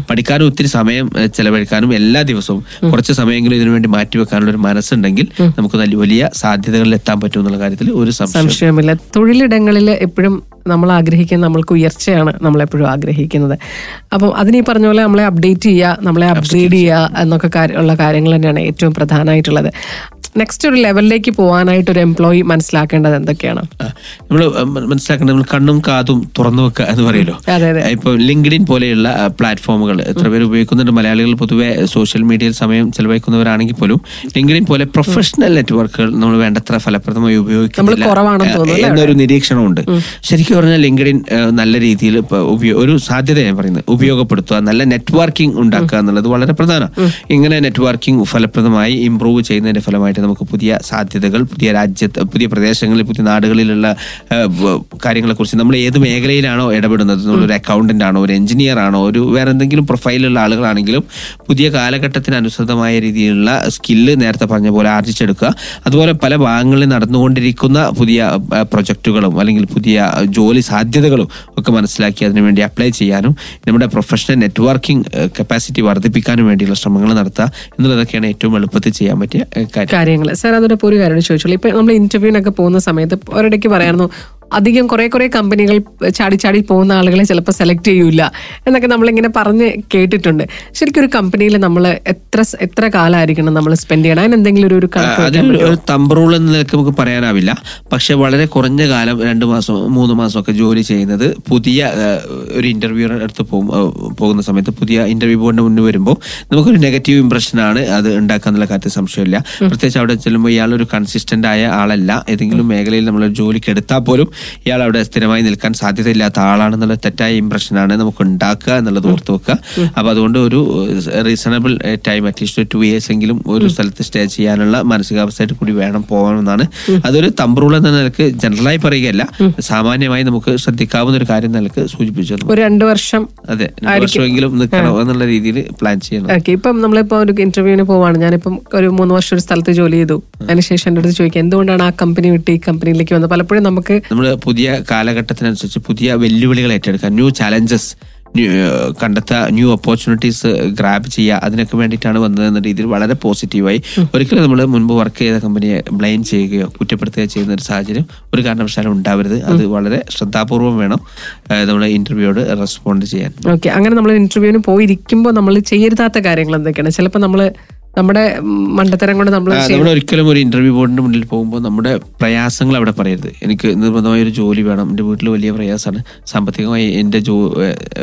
പഠിക്കാനും ഒത്തിരി സമയം ചെലവഴിക്കാനും എല്ലാ ദിവസവും കുറച്ച് സമയമെങ്കിലും ഇതിനു വേണ്ടി മാറ്റിവെക്കാനുള്ള ഒരു മനസ്സുണ്ടെങ്കിൽ നമുക്ക് നല്ല വലിയ സാധ്യതകളിൽ എത്താൻ പറ്റും എന്നുള്ള കാര്യത്തിൽ ഒരു സംശയമില്ല തൊഴിലിടങ്ങളിൽ എപ്പോഴും നമ്മൾ ആഗ്രഹിക്കുന്ന നമ്മൾക്ക് ഉയർച്ചയാണ് നമ്മൾ എപ്പോഴും ആഗ്രഹിക്കുന്നത്. അപ്പം അതിന് ഈ പറഞ്ഞ പോലെ നമ്മളെ അപ്ഡേറ്റ് ചെയ്യുക നമ്മളെ അപ്ഗ്രേഡ് ചെയ്യുക. എന്നൊക്കെ ഉള്ള കാര്യങ്ങൾ തന്നെയാണ് ഏറ്റവും പ്രധാനമായിട്ടുള്ളത്. നെക്സ്റ്റ് ഒരു ലെവലിലേക്ക് പോകാനായിട്ട് ഒരു എംപ്ലോയി മനസ്സിലാക്കേണ്ടത് എന്തൊക്കെയാണ്? നമ്മൾ മനസ്സിലാക്കേണ്ടത് നമ്മൾ കണ്ണും കാതും തുറന്നു വെക്കുക എന്ന് അതെ ഇപ്പൊ ലിങ്ക്ഡിൻ പോലെയുള്ള പ്ലാറ്റ്ഫോമുകൾ എത്ര പേര് ഉപയോഗിക്കുന്നുണ്ട്? മലയാളികൾ പൊതുവെ സോഷ്യൽ മീഡിയയിൽ സമയം ചെലവഴിക്കുന്നവരാണെങ്കിൽ പോലും ലിങ്ക്ഡിൻ പോലെ പ്രൊഫഷണൽ നെറ്റ്വർക്കുകൾ നമ്മൾ വേണ്ടത്ര ഫലപ്രദമായി ഉപയോഗിക്കുന്നില്ല എന്നൊരു നിരീക്ഷണമുണ്ട്. ശരിക്കും പറഞ്ഞാൽ ലിങ്ക്ഡിൻ നല്ല രീതിയിൽ ഒരു സാധ്യത ഞാൻ പറയുന്നത് ഉപയോഗപ്പെടുത്തുക നല്ല നെറ്റ്വർക്കിംഗ് ഉണ്ടാക്കുക എന്നുള്ളത് വളരെ പ്രധാനമാണ് ഇങ്ങനെ നെറ്റ്വർക്കിംഗ് ഫലപ്രദമായി ഇംപ്രൂവ് ചെയ്യുന്നതിന്റെ ഫലമായിട്ട് നമുക്ക് പുതിയ സാധ്യതകൾ പുതിയ രാജ്യത്ത് പുതിയ പ്രദേശങ്ങളിൽ പുതിയ നാടുകളിലുള്ള കാര്യങ്ങളെ കുറിച്ച് നമ്മൾ ഏത് മേഖലയിലാണോ ഇടപെടുന്നത് ഒരു അക്കൗണ്ടന്റ് ആണോ ഒരു എഞ്ചിനീയർ ആണോ ഒരു വേറെ എന്തെങ്കിലും പ്രൊഫൈലുള്ള ആളുകളാണെങ്കിലും പുതിയ കാലഘട്ടത്തിന് അനുസൃതമായ രീതിയിലുള്ള സ്കില്ല് നേരത്തെ പറഞ്ഞ പോലെ ആർജിച്ചെടുക്കുക. അതുപോലെ പല ഭാഗങ്ങളിൽ നടന്നുകൊണ്ടിരിക്കുന്ന പുതിയ പ്രൊജക്റ്റുകളും അല്ലെങ്കിൽ പുതിയ ജോലി സാധ്യതകളും ഒക്കെ മനസ്സിലാക്കി അതിനുവേണ്ടി അപ്ലൈ ചെയ്യാനും നമ്മുടെ പ്രൊഫഷണൽ നെറ്റ്വർക്കിംഗ് കപ്പാസിറ്റി വർദ്ധിപ്പിക്കാനും വേണ്ടിയുള്ള ശ്രമങ്ങൾ നടത്തുക എന്നുള്ളതൊക്കെയാണ് ഏറ്റവും എളുപ്പത്തിൽ ചെയ്യാൻ പറ്റിയ കാര്യങ്ങൾ. സാർ അതോടൊപ്പം ഒരു കാര്യം ചോദിച്ചോളൂ. ഇപ്പൊ നമ്മൾ ഇന്റർവ്യൂവിനൊക്കെ പോകുന്ന സമയത്ത് ഒരിടയ്ക്ക് പറയായിരുന്നു അധികം കുറെ കുറെ കമ്പനികൾ ചാടി ചാടി പോകുന്ന ആളുകളെ ചിലപ്പോൾ സെലക്ട് ചെയ്യൂല എന്നൊക്കെ നമ്മളിങ്ങനെ പറഞ്ഞ് കേട്ടിട്ടുണ്ട്. ശരിക്കും ഒരു കമ്പനിയിൽ നമ്മൾ എത്ര എത്ര കാലമായിരിക്കണം നമ്മൾ സ്പെൻഡ് ചെയ്യണം? അതിന് എന്തെങ്കിലും ഒരു- ഒരു കണക്ക് ഒരു തമ്പ് റൂൾ എന്ന നിലയ്ക്ക് നമുക്ക് പറയാനാവില്ല. പക്ഷെ വളരെ കുറഞ്ഞ കാലം രണ്ട് മാസം മൂന്ന് മാസം ഒക്കെ ജോലി ചെയ്യുന്നത് പുതിയ ഒരു ഇന്റർവ്യൂ അടുത്ത് പോകും പോകുന്ന സമയത്ത് പുതിയ ഇന്റർവ്യൂ ബോർഡിന് മുന്നിൽ വരുമ്പോൾ നമുക്കൊരു നെഗറ്റീവ് ഇംപ്രഷൻ ആണ് അത് ഉണ്ടാക്കാന്നുള്ള കാര്യത്തിൽ സംശയമില്ല. പ്രത്യേകിച്ച് അവിടെ ചെല്ലുമ്പോൾ ഇയാൾ ഒരു കൺസിസ്റ്റന്റ് ആയ ആളല്ല. ഏതെങ്കിലും മേഖലയിൽ നമ്മൾ ജോലിക്ക് എടുത്താൽ പോലും ഇയാൾ അവിടെ സ്ഥിരമായി നിൽക്കാൻ സാധ്യതയില്ലാത്ത ആളാണെന്നുള്ള തെറ്റായ ഇംപ്രഷനാണ് നമുക്ക് ഉണ്ടാക്കുക എന്നുള്ളത് ഓർത്ത് വെക്കുക. അപ്പൊ അതുകൊണ്ട് ഒരു reasonable time at least two years എങ്കിലും ഒരു സ്ഥലത്ത് സ്റ്റേ ചെയ്യാനുള്ള മാനസികാവസ്ഥയായിട്ട് കൂടി വേണം പോകണമെന്നാണ് അതൊരു തമ്പ്രൂൾ എന്ന നിലയ്ക്ക് ജനറലായി പറയുകയല്ല. സാമാന്യമായി നമുക്ക് ശ്രദ്ധിക്കാവുന്ന ഒരു കാര്യം നിലയ്ക്ക് സൂചിപ്പിച്ചു ഒരു രണ്ട് വർഷം അതെ വർഷമെങ്കിലും നിൽക്കണം എന്നുള്ള രീതിയിൽ പ്ലാൻ ചെയ്യണം. ഓക്കെ ഇപ്പം നമ്മളിപ്പോ ഒരു ഇന്റർവ്യൂവിന് പോവാണ്. ഞാനിപ്പം ഒരു മൂന്ന് വർഷം ഒരു സ്ഥലത്ത് ജോലി ചെയ്തു. അതിനുശേഷം എന്റെ അടുത്ത് ചോദിക്കുക എന്തുകൊണ്ടാണ് ആ കമ്പനി വിട്ട് ഈ കമ്പനിയിലേക്ക് വന്നത്? പലപ്പോഴും നമുക്ക് നമ്മൾ പുതിയ കാലഘട്ടത്തിനനുസരിച്ച് പുതിയ വെല്ലുവിളികൾ ഏറ്റെടുക്കുക ന്യൂ ചാലഞ്ചസ് കണ്ടെത്തുക ന്യൂ ഓപ്പർച്യൂണിറ്റീസ് ഗ്രാബ് ചെയ്യുക അതിനൊക്കെ വേണ്ടിയിട്ടാണ് വന്നത് എന്ന രീതിയിൽ വളരെ പോസിറ്റീവായി ഒരിക്കലും നമ്മൾ മുൻപ് വർക്ക് ചെയ്ത കമ്പനിയെ ബ്ലെയിം ചെയ്യുകയോ കുറ്റപ്പെടുത്തുകയോ ചെയ്യുന്ന ഒരു സാഹചര്യം ഒരു കാരണവശാലും ഉണ്ടാവരുത്. അത് വളരെ ശ്രദ്ധാപൂർവം വേണം നമ്മൾ ഇന്റർവ്യൂയോട് റെസ്പോണ്ട് ചെയ്യാൻ. ഓക്കെ അങ്ങനെ നമ്മൾ ഇന്റർവ്യൂവിന് പോയിരിക്കുമ്പോൾ നമ്മൾ ചെയ്യരുതാത്ത കാര്യങ്ങൾ എന്തൊക്കെയാണ്? ചിലപ്പോൾ നമ്മൾ നമ്മുടെ മണ്ടത്തരം കൊണ്ട് നമ്മൾ നമ്മൾ ഒരിക്കലും ഒരു ഇന്റർവ്യൂ ബോർഡിന്റെ മുന്നിൽ പോകുമ്പോൾ നമ്മുടെ പ്രയാസങ്ങൾ അവിടെ പറയരുത്. എനിക്ക് നിർബന്ധമായ ഒരു ജോലി വേണം. എന്റെ വീട്ടിൽ വലിയ പ്രയാസമാണ്. സാമ്പത്തികമായി എന്റെ ജോ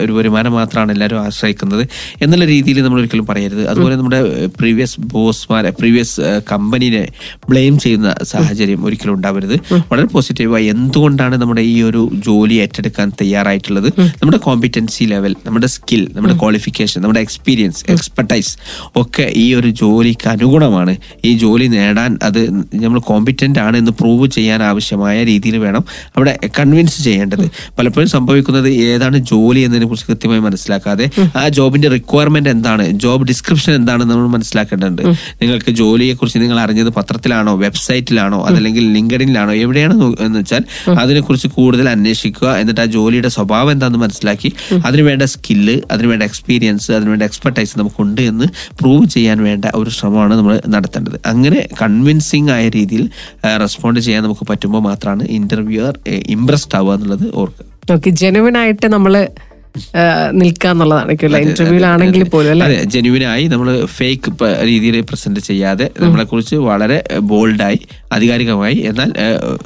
ഒരു വരുമാനം മാത്രമാണ് എല്ലാവരും ആശ്രയിക്കുന്നത് എന്നുള്ള രീതിയിൽ നമ്മൾ ഒരിക്കലും പറയരുത്. അതുപോലെ നമ്മുടെ പ്രീവിയസ് ബോസ്മാരെ പ്രീവിയസ് കമ്പനിനെ ബ്ലെയിം ചെയ്യുന്ന സാഹചര്യം ഒരിക്കലും ഉണ്ടാവരുത്. വളരെ പോസിറ്റീവായി എന്തുകൊണ്ടാണ് നമ്മുടെ ഈ ഒരു ജോലി ഏറ്റെടുക്കാൻ തയ്യാറായിട്ടുള്ളത്? നമ്മുടെ കോമ്പിറ്റൻസി ലെവൽ നമ്മുടെ സ്കിൽ നമ്മുടെ ക്വാളിഫിക്കേഷൻ നമ്മുടെ എക്സ്പീരിയൻസ് എക്സ്പെർട്ടൈസ് ഒക്കെ ഈ ഒരു ജോലിക്ക് അനുഗുണമാണ്. ഈ ജോലി നേടാൻ അത് നമ്മൾ കോമ്പിറ്റന്റ് ആണ് എന്ന് പ്രൂവ് ചെയ്യാൻ ആവശ്യമായ രീതിയിൽ വേണം അവിടെ കൺവിൻസ് ചെയ്യേണ്ടത്. പലപ്പോഴും സംഭവിക്കുന്നത് ഏതാണ് ജോലി എന്നതിനെ കുറിച്ച് കൃത്യമായി മനസ്സിലാക്കാതെ ആ ജോബിന്റെ റിക്വയർമെന്റ് എന്താണ് ജോബ് ഡിസ്ക്രിപ്ഷൻ എന്താണെന്ന് നമ്മൾ മനസ്സിലാക്കേണ്ടതുണ്ട്. നിങ്ങൾക്ക് ജോലിയെ കുറിച്ച് നിങ്ങൾ അറിഞ്ഞത് പത്രത്തിലാണോ വെബ്സൈറ്റിലാണോ അതല്ലെങ്കിൽ ലിങ്കഡിനിലാണോ എവിടെയാണ് എന്ന് വെച്ചാൽ അതിനെക്കുറിച്ച് കൂടുതൽ അന്വേഷിക്കുക. എന്നിട്ട് ആ ജോലിയുടെ സ്വഭാവം എന്താണെന്ന് മനസ്സിലാക്കി അതിനുവേണ്ട സ്കില്ല് അതിനുവേണ്ട എക്സ്പീരിയൻസ് അതിനുവേണ്ട എക്സ്പെർട്ടൈസ് നമുക്കുണ്ട് എന്ന് പ്രൂവ് ചെയ്യാൻ വേണ്ട ഒരു ശ്രമമാണ് നമ്മൾ നടത്തേണ്ടത്. അങ്ങനെ കൺവിൻസിങ് ആയ രീതിയിൽ റെസ്പോണ്ട് ചെയ്യാൻ നമുക്ക് പറ്റുമ്പോൾ മാത്രമാണ് ഇന്റർവ്യൂർ ഇംപ്രസ്ഡ് ആവുക എന്നുള്ളത് ഓർക്കുക. ഓക്കെ ആയിട്ട് നമ്മൾ നിൽക്കുക എന്നുള്ളതാണ്. പോലും അല്ലെ? ജെനുവിനായി നമ്മൾ ഫേക്ക് രീതിയിൽ പ്രസന്റ് ചെയ്യാതെ നമ്മളെ കുറിച്ച് വളരെ ബോൾഡായി ആധികാരികമായി എന്നാൽ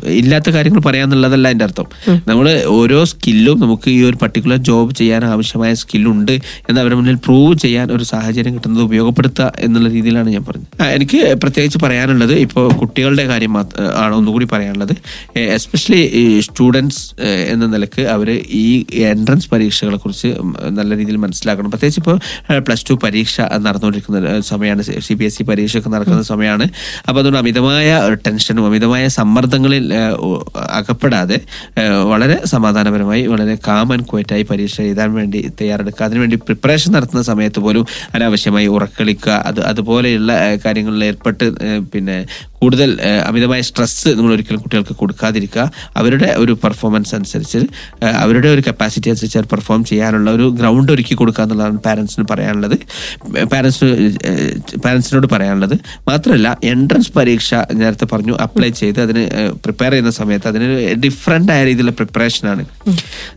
ഇല്ലാത്ത കാര്യങ്ങൾ പറയാന്നുള്ളതല്ല എന്റെ അർത്ഥം. നമ്മൾ ഓരോ സ്കില്ലും നമുക്ക് ഈ ഒരു പർട്ടിക്കുലർ ജോബ് ചെയ്യാൻ ആവശ്യമായ സ്കില്ലുണ്ട് എന്ന് അവരുടെ മുന്നിൽ പ്രൂവ് ചെയ്യാൻ ഒരു സാഹചര്യം കിട്ടുന്നത് ഉപയോഗപ്പെടുത്തുക എന്നുള്ള രീതിയിലാണ് ഞാൻ പറഞ്ഞത്. എനിക്ക് പ്രത്യേകിച്ച് പറയാനുള്ളത് ഇപ്പോൾ കുട്ടികളുടെ കാര്യം ആണ് ഒന്നുകൂടി പറയാനുള്ളത്. എസ്പെഷ്യലി സ്റ്റുഡൻസ് എന്ന നിലയ്ക്ക് അവർ ഈ എൻട്രൻസ് പരീക്ഷകളെ കുറിച്ച് നല്ല രീതിയിൽ മനസ്സിലാക്കണം. പ്രത്യേകിച്ച് ഇപ്പോൾ പ്ലസ് ടു പരീക്ഷ നടന്നുകൊണ്ടിരിക്കുന്ന സമയമാണ് സി ബി എസ് ഇ പരീക്ഷയൊക്കെ നടക്കുന്ന സമയമാണ്. അപ്പോൾ അതുകൊണ്ട് അമിതമായ ടെൻഷനും അമിതമായ സമ്മർദ്ദങ്ങളിൽ അകപ്പെടാതെ വളരെ സമാധാനപരമായി വളരെ കാം ആൻഡ് ക്വയറ്റായി പരീക്ഷ എഴുതാൻ വേണ്ടി തയ്യാറെടുക്കുക. അതിനുവേണ്ടി പ്രിപ്പറേഷൻ നടത്തുന്ന സമയത്ത് പോലും അനാവശ്യമായി ഉറക്കളിക്കുക. അത് അതുപോലെയുള്ള കാര്യങ്ങളിൽ ഏർപ്പെട്ട് പിന്നെ കൂടുതൽ അമിതമായ സ്ട്രെസ് നമ്മൾ ഒരിക്കലും കുട്ടികൾക്ക് കൊടുക്കാതിരിക്കുക. അവരുടെ ഒരു പെർഫോമൻസ് അനുസരിച്ച് അവരുടെ ഒരു കപ്പാസിറ്റി അനുസരിച്ച് അവർ പെർഫോം ചെയ്യാനുള്ള ഒരു ഗ്രൗണ്ട് ഒരുക്കി കൊടുക്കുക എന്നുള്ളതാണ് പാരൻസിന് പറയാനുള്ളത്. പാരൻസ് പാരൻസിനോട് പറയാനുള്ളത്. മാത്രമല്ല എൻട്രൻസ് പരീക്ഷ നേരത്തെ പറഞ്ഞു അപ്ലൈ ചെയ്ത് അതിന് പ്രിപ്പയർ ചെയ്യുന്ന സമയത്ത് അതിന് ഡിഫറെന്റ് ആയ രീതിയിലുള്ള പ്രിപ്പറേഷനാണ്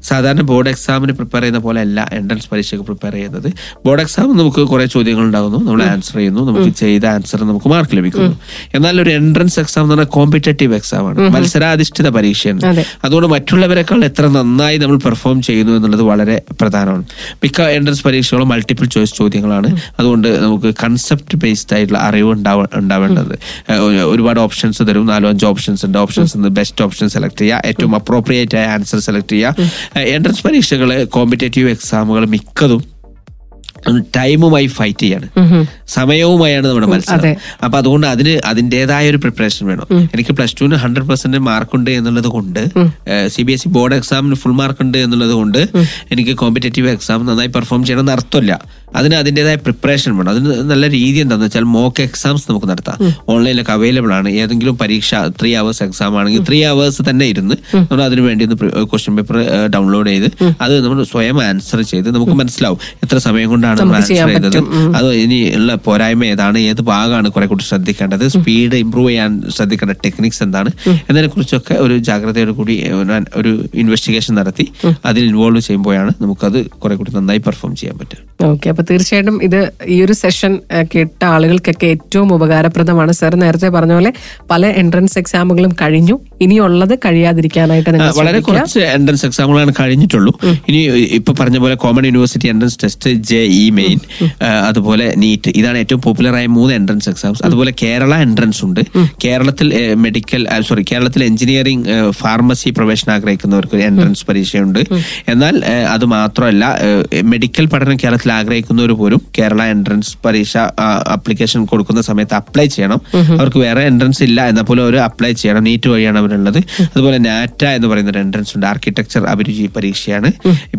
സാധാരണ ബോർഡ് എക്സാമിന് പ്രിപ്പയർ ചെയ്യുന്ന പോലെ അല്ല എൻട്രൻസ് പരീക്ഷയ്ക്ക് പ്രിപ്പയർ ചെയ്യുന്നത്. ബോർഡ് എക്സാം നമുക്ക് കുറേ ചോദ്യങ്ങൾ ഉണ്ടാകുന്നു. നമ്മൾ ആൻസർ ചെയ്യുന്നു. നമുക്ക് ചെയ്ത ആൻസർ നമുക്ക് മാർക്ക് ലഭിക്കുന്നു. എന്നാൽ ഒരു എൻട്രൻസ് എക്സാം എന്ന് പറഞ്ഞാൽ കോമ്പറ്റേറ്റീവ് എക്സാം ആണ്. മത്സരാധിഷ്ഠിത പരീക്ഷയാണ്. അതുകൊണ്ട് മറ്റുള്ളവരെക്കാൾ എത്ര നന്നായി നമ്മൾ പെർഫോം ചെയ്യുന്നു എന്നുള്ളത് വളരെ പ്രധാനമാണ്. മിക്ക എൻട്രൻസ് പരീക്ഷകളും മൾട്ടിപ്പിൾ ചോയ്സ് ചോദ്യങ്ങളാണ്. അതുകൊണ്ട് നമുക്ക് കൺസെപ്റ്റ് ബേസ്ഡ് ആയിട്ടുള്ള അറിവ് ഉണ്ടാവ ഉണ്ടാവേണ്ടത്. ഒരുപാട് ഓപ്ഷൻസ് തരും. നാലോ അഞ്ചോ ഓപ്ഷൻസ് ഉണ്ട്. ഓപ്ഷൻസ് ബെസ്റ്റ് ഓപ്ഷൻ സെലക്ട് ചെയ്യുക. ഏറ്റവും അപ്രോപ്രിയേറ്റ് ആയ ആൻസർ സെലക്ട് ചെയ്യുക. എൻട്രൻസ് പരീക്ഷകൾ കോമ്പറ്റേറ്റീവ് എക്സാമുകൾ മിക്കതും ടൈമുമായി ഫൈറ്റ് ചെയ്യാണ്. സമയവുമായാണ് നമ്മുടെ മത്സരം. അപ്പൊ അതുകൊണ്ട് അതിന് അതിന്റെതായ ഒരു പ്രിപ്പറേഷൻ വേണം. എനിക്ക് പ്ലസ് ടുവിന് ഹൺഡ്രഡ് പെർസെന്റ് മാർക്ക് ഉണ്ട് എന്നുള്ളത് കൊണ്ട് C B S E board എക്സാമിന് ഫുൾ മാർക്ക് ഉണ്ട് എന്നുള്ളത് കൊണ്ട് എനിക്ക് കോമ്പറ്റേറ്റീവ് എക്സാം നന്നായി പെർഫോം ചെയ്യണമെന്ന് അർത്ഥമില്ല അതിന് അതിന്റെതായ പ്രിപ്പറേഷൻ വേണം. അതിന് നല്ല രീതി എന്താണെന്ന് വെച്ചാൽ മോക്ക് എക്സാംസ് നമുക്ക് നടത്താം. ഓൺലൈനിലൊക്കെ അവൈലബിൾ ആണ്. ഏതെങ്കിലും പരീക്ഷ ത്രീ അവേഴ്സ് എക്സാം ആണെങ്കിൽ ത്രീ അവേഴ്സ് തന്നെ ഇരുന്ന് നമ്മൾ അതിന് വേണ്ടി ഒന്ന് ക്വസ്റ്റ്യൻ പേപ്പർ ഡൗൺലോഡ് ചെയ്ത് അത് നമ്മൾ സ്വയം ആൻസർ ചെയ്ത് നമുക്ക് മനസ്സിലാവും എത്ര സമയം കൊണ്ടാണ് നമ്മൾ ആൻസർ ചെയ്തത്. അത് ഇനി ഉള്ള പോരായ്മ ഏതാണ് ഏത് ഭാഗമാണ് കുറെ കൂടി ശ്രദ്ധിക്കേണ്ടത് സ്പീഡ് ഇമ്പ്രൂവ് ചെയ്യാൻ ശ്രദ്ധിക്കേണ്ട ടെക്നിക്സ് എന്താണ് എന്നതിനെ കുറിച്ചൊക്കെ ഒരു ജാഗ്രതയോട് കൂടി ഒരു- ഒരു ഇൻവെസ്റ്റിഗേഷൻ നടത്തി അതിൽ ഇൻവോൾവ് ചെയ്യുമ്പോഴാണ് നമുക്കത് കുറെ കൂടി നന്നായി പെർഫോം ചെയ്യാൻ പറ്റുക. ഓക്കെ അപ്പൊ തീർച്ചയായിട്ടും ഇത് ഈ ഒരു സെഷൻ കേട്ട ആളുകൾക്കൊക്കെ ഏറ്റവും ഉപകാരപ്രദമാണ്. സർ നേരത്തെ പറഞ്ഞ പോലെ പല എൻട്രൻസ് എക്സാമുകളും കഴിഞ്ഞു. ഇനിയുള്ളത് കഴിയാതിരിക്കാനായിട്ട് വളരെ കുറച്ച് എൻട്രൻസ് എക്സാമുകളാണ് കഴിഞ്ഞിട്ടുള്ളൂ. ഇനി ഇപ്പൊ പറഞ്ഞ പോലെ common university entrance test J E main അതുപോലെ നീറ്റ് ഇതാണ് ഏറ്റവും പോപ്പുലർ ആയ മൂന്ന് എൻട്രൻസ് എക്സാംസ് അതുപോലെ കേരള എൻട്രൻസ് ഉണ്ട്. കേരളത്തിൽ മെഡിക്കൽ സോറി കേരളത്തിൽ എഞ്ചിനീയറിംഗ് ഫാർമസി പ്രവേശനം ആഗ്രഹിക്കുന്നവർക്ക് ഒരു എൻട്രൻസ് പരീക്ഷയുണ്ട്. എന്നാൽ അത് മാത്രമല്ല മെഡിക്കൽ പഠനം കേരളത്തിൽ ആഗ്രഹിക്കുന്നവർ പോലും കേരള എൻട്രൻസ് പരീക്ഷ അപ്ലിക്കേഷൻ കൊടുക്കുന്ന സമയത്ത് അപ്ലൈ ചെയ്യണം. അവർക്ക് വേറെ എൻട്രൻസ് ഇല്ല. എന്നാൽ പോലും അവർ അപ്ലൈ ചെയ്യണം. നീറ്റ് വഴിയാണ് അവരുള്ളത്. അതുപോലെ നാറ്റ എന്ന് പറയുന്ന ഒരു എൻട്രൻസ് ഉണ്ട്. ആർക്കിടെക്ചർ അഭിരുചി പരീക്ഷയാണ്.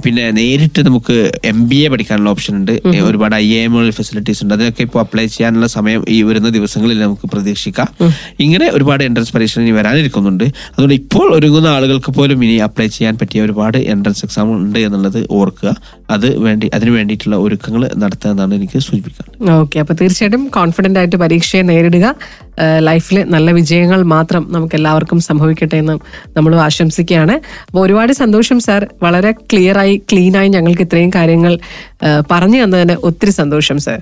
പിന്നെ നേരിട്ട് നമുക്ക് എം ബി എ പഠിക്കാനുള്ള ഓപ്ഷൻ ഉണ്ട്. ഒരുപാട് ഐ എം ഫെസിലിറ്റീസ് ഉണ്ട്. അതിനൊക്കെ ഇപ്പോൾ അപ്ലൈ ചെയ്യാനുള്ള സമയം ഈ വരുന്ന ദിവസങ്ങളിൽ നമുക്ക് പ്രതീക്ഷിക്കാം. ഇങ്ങനെ ഒരുപാട് എൻട്രൻസ് പരീക്ഷ ഇനി വരാനിരിക്കുന്നുണ്ട്. അതുകൊണ്ട് ഇപ്പോൾ ഒരുങ്ങുന്ന ആളുകൾക്ക് പോലും ഇനി അപ്ലൈ ചെയ്യാൻ പറ്റിയ ഒരുപാട് എൻട്രൻസ് എക്സാം ഉണ്ട് എന്നുള്ളത് ഓർക്കുക. അത് വേണ്ടി അതിന് വേണ്ടിയിട്ടുള്ള ഒരുക്കങ്ങൾ നടത്തുക എന്നാണ് എനിക്ക് സൂചിപ്പിക്കാൻ ഓക്കെ അപ്പൊ തീർച്ചയായിട്ടും കോൺഫിഡന്റ് ആയിട്ട് പരീക്ഷയെ നേരിടുക. ലൈഫിൽ നല്ല വിജയങ്ങൾ മാത്രം നമുക്ക് എല്ലാവർക്കും സംഭവിക്കട്ടെ എന്ന് നമ്മൾ ആശംസിക്കുകയാണ്. അപ്പോൾ ഒരുപാട് സന്തോഷം സാർ. വളരെ ക്ലിയർ ആയി ക്ലീൻ ആയി ഞങ്ങൾക്ക് ഇത്രയും കാര്യങ്ങൾ പറഞ്ഞു തന്നതിന് ഒത്തിരി സന്തോഷം sir.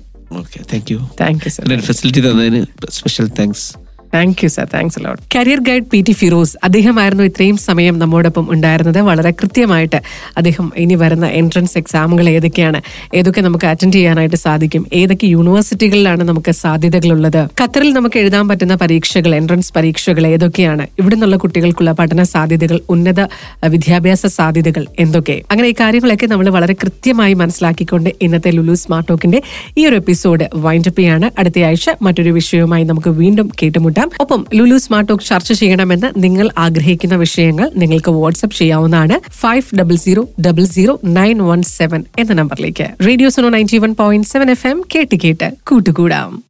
Thank you thank you sir facility തന്നതിന് special thanks thank you sir thanks a lot career guide P T Firoz അദ്ദേഹമായിരുന്നു ഇത്രയും സമയം നമ്മോടൊപ്പം ഉണ്ടായിരുന്നത്. വളരെ കൃത്യമായിട്ട് അദ്ദേഹം ഇനി വരുന്ന എൻട്രൻസ് എക്സാമുകൾ ഏതൊക്കെയാണ് ഏതൊക്കെ നമുക്ക് അറ്റൻഡ് ചെയ്യാനായിട്ട് സാധിക്കും ഏതൊക്കെ യൂണിവേഴ്സിറ്റികളിലാണ് നമുക്ക് സാധ്യതകളുള്ളത് ഖത്തറിൽ നമുക്ക് എഴുതാൻ പറ്റുന്ന പരീക്ഷകൾ എൻട്രൻസ് പരീക്ഷകൾ ഏതൊക്കെയാണ് ഇവിടെ നിന്നുള്ള കുട്ടികൾക്കുള്ള പഠന സാധ്യതകൾ ഉന്നത വിദ്യാഭ്യാസ സാധ്യതകൾ എന്തൊക്കെ അങ്ങനെ ഈ കാര്യങ്ങളൊക്കെ നമ്മൾ വളരെ കൃത്യമായി മനസ്സിലാക്കിക്കൊണ്ട് ഇന്നത്തെ ലുലു സ്മാർട്ട് ടോക്കിന്റെ ഈ ഒരു എപ്പിസോഡ് വൈൻഡപ്പ് ചെയ്യാണ്. അടുത്ത ആഴ്ച മറ്റൊരു വിഷയവുമായി നമുക്ക് വീണ്ടും കേട്ടുമുട്ടാം. ഒപ്പം ലുലു സ്മാർട്ട് ടോക്ക് ചർച്ച ചെയ്യണമെന്ന് നിങ്ങൾ ആഗ്രഹിക്കുന്ന വിഷയങ്ങൾ നിങ്ങൾക്ക് വാട്സ്ആപ്പ് ചെയ്യാവുന്നതാണ് five double zero double zero nine one seven എന്ന നമ്പറിലേക്ക് radio Suno ninety one point seven F M കേട്ട് കേട്ട് കൂട്ടുകൂടാം.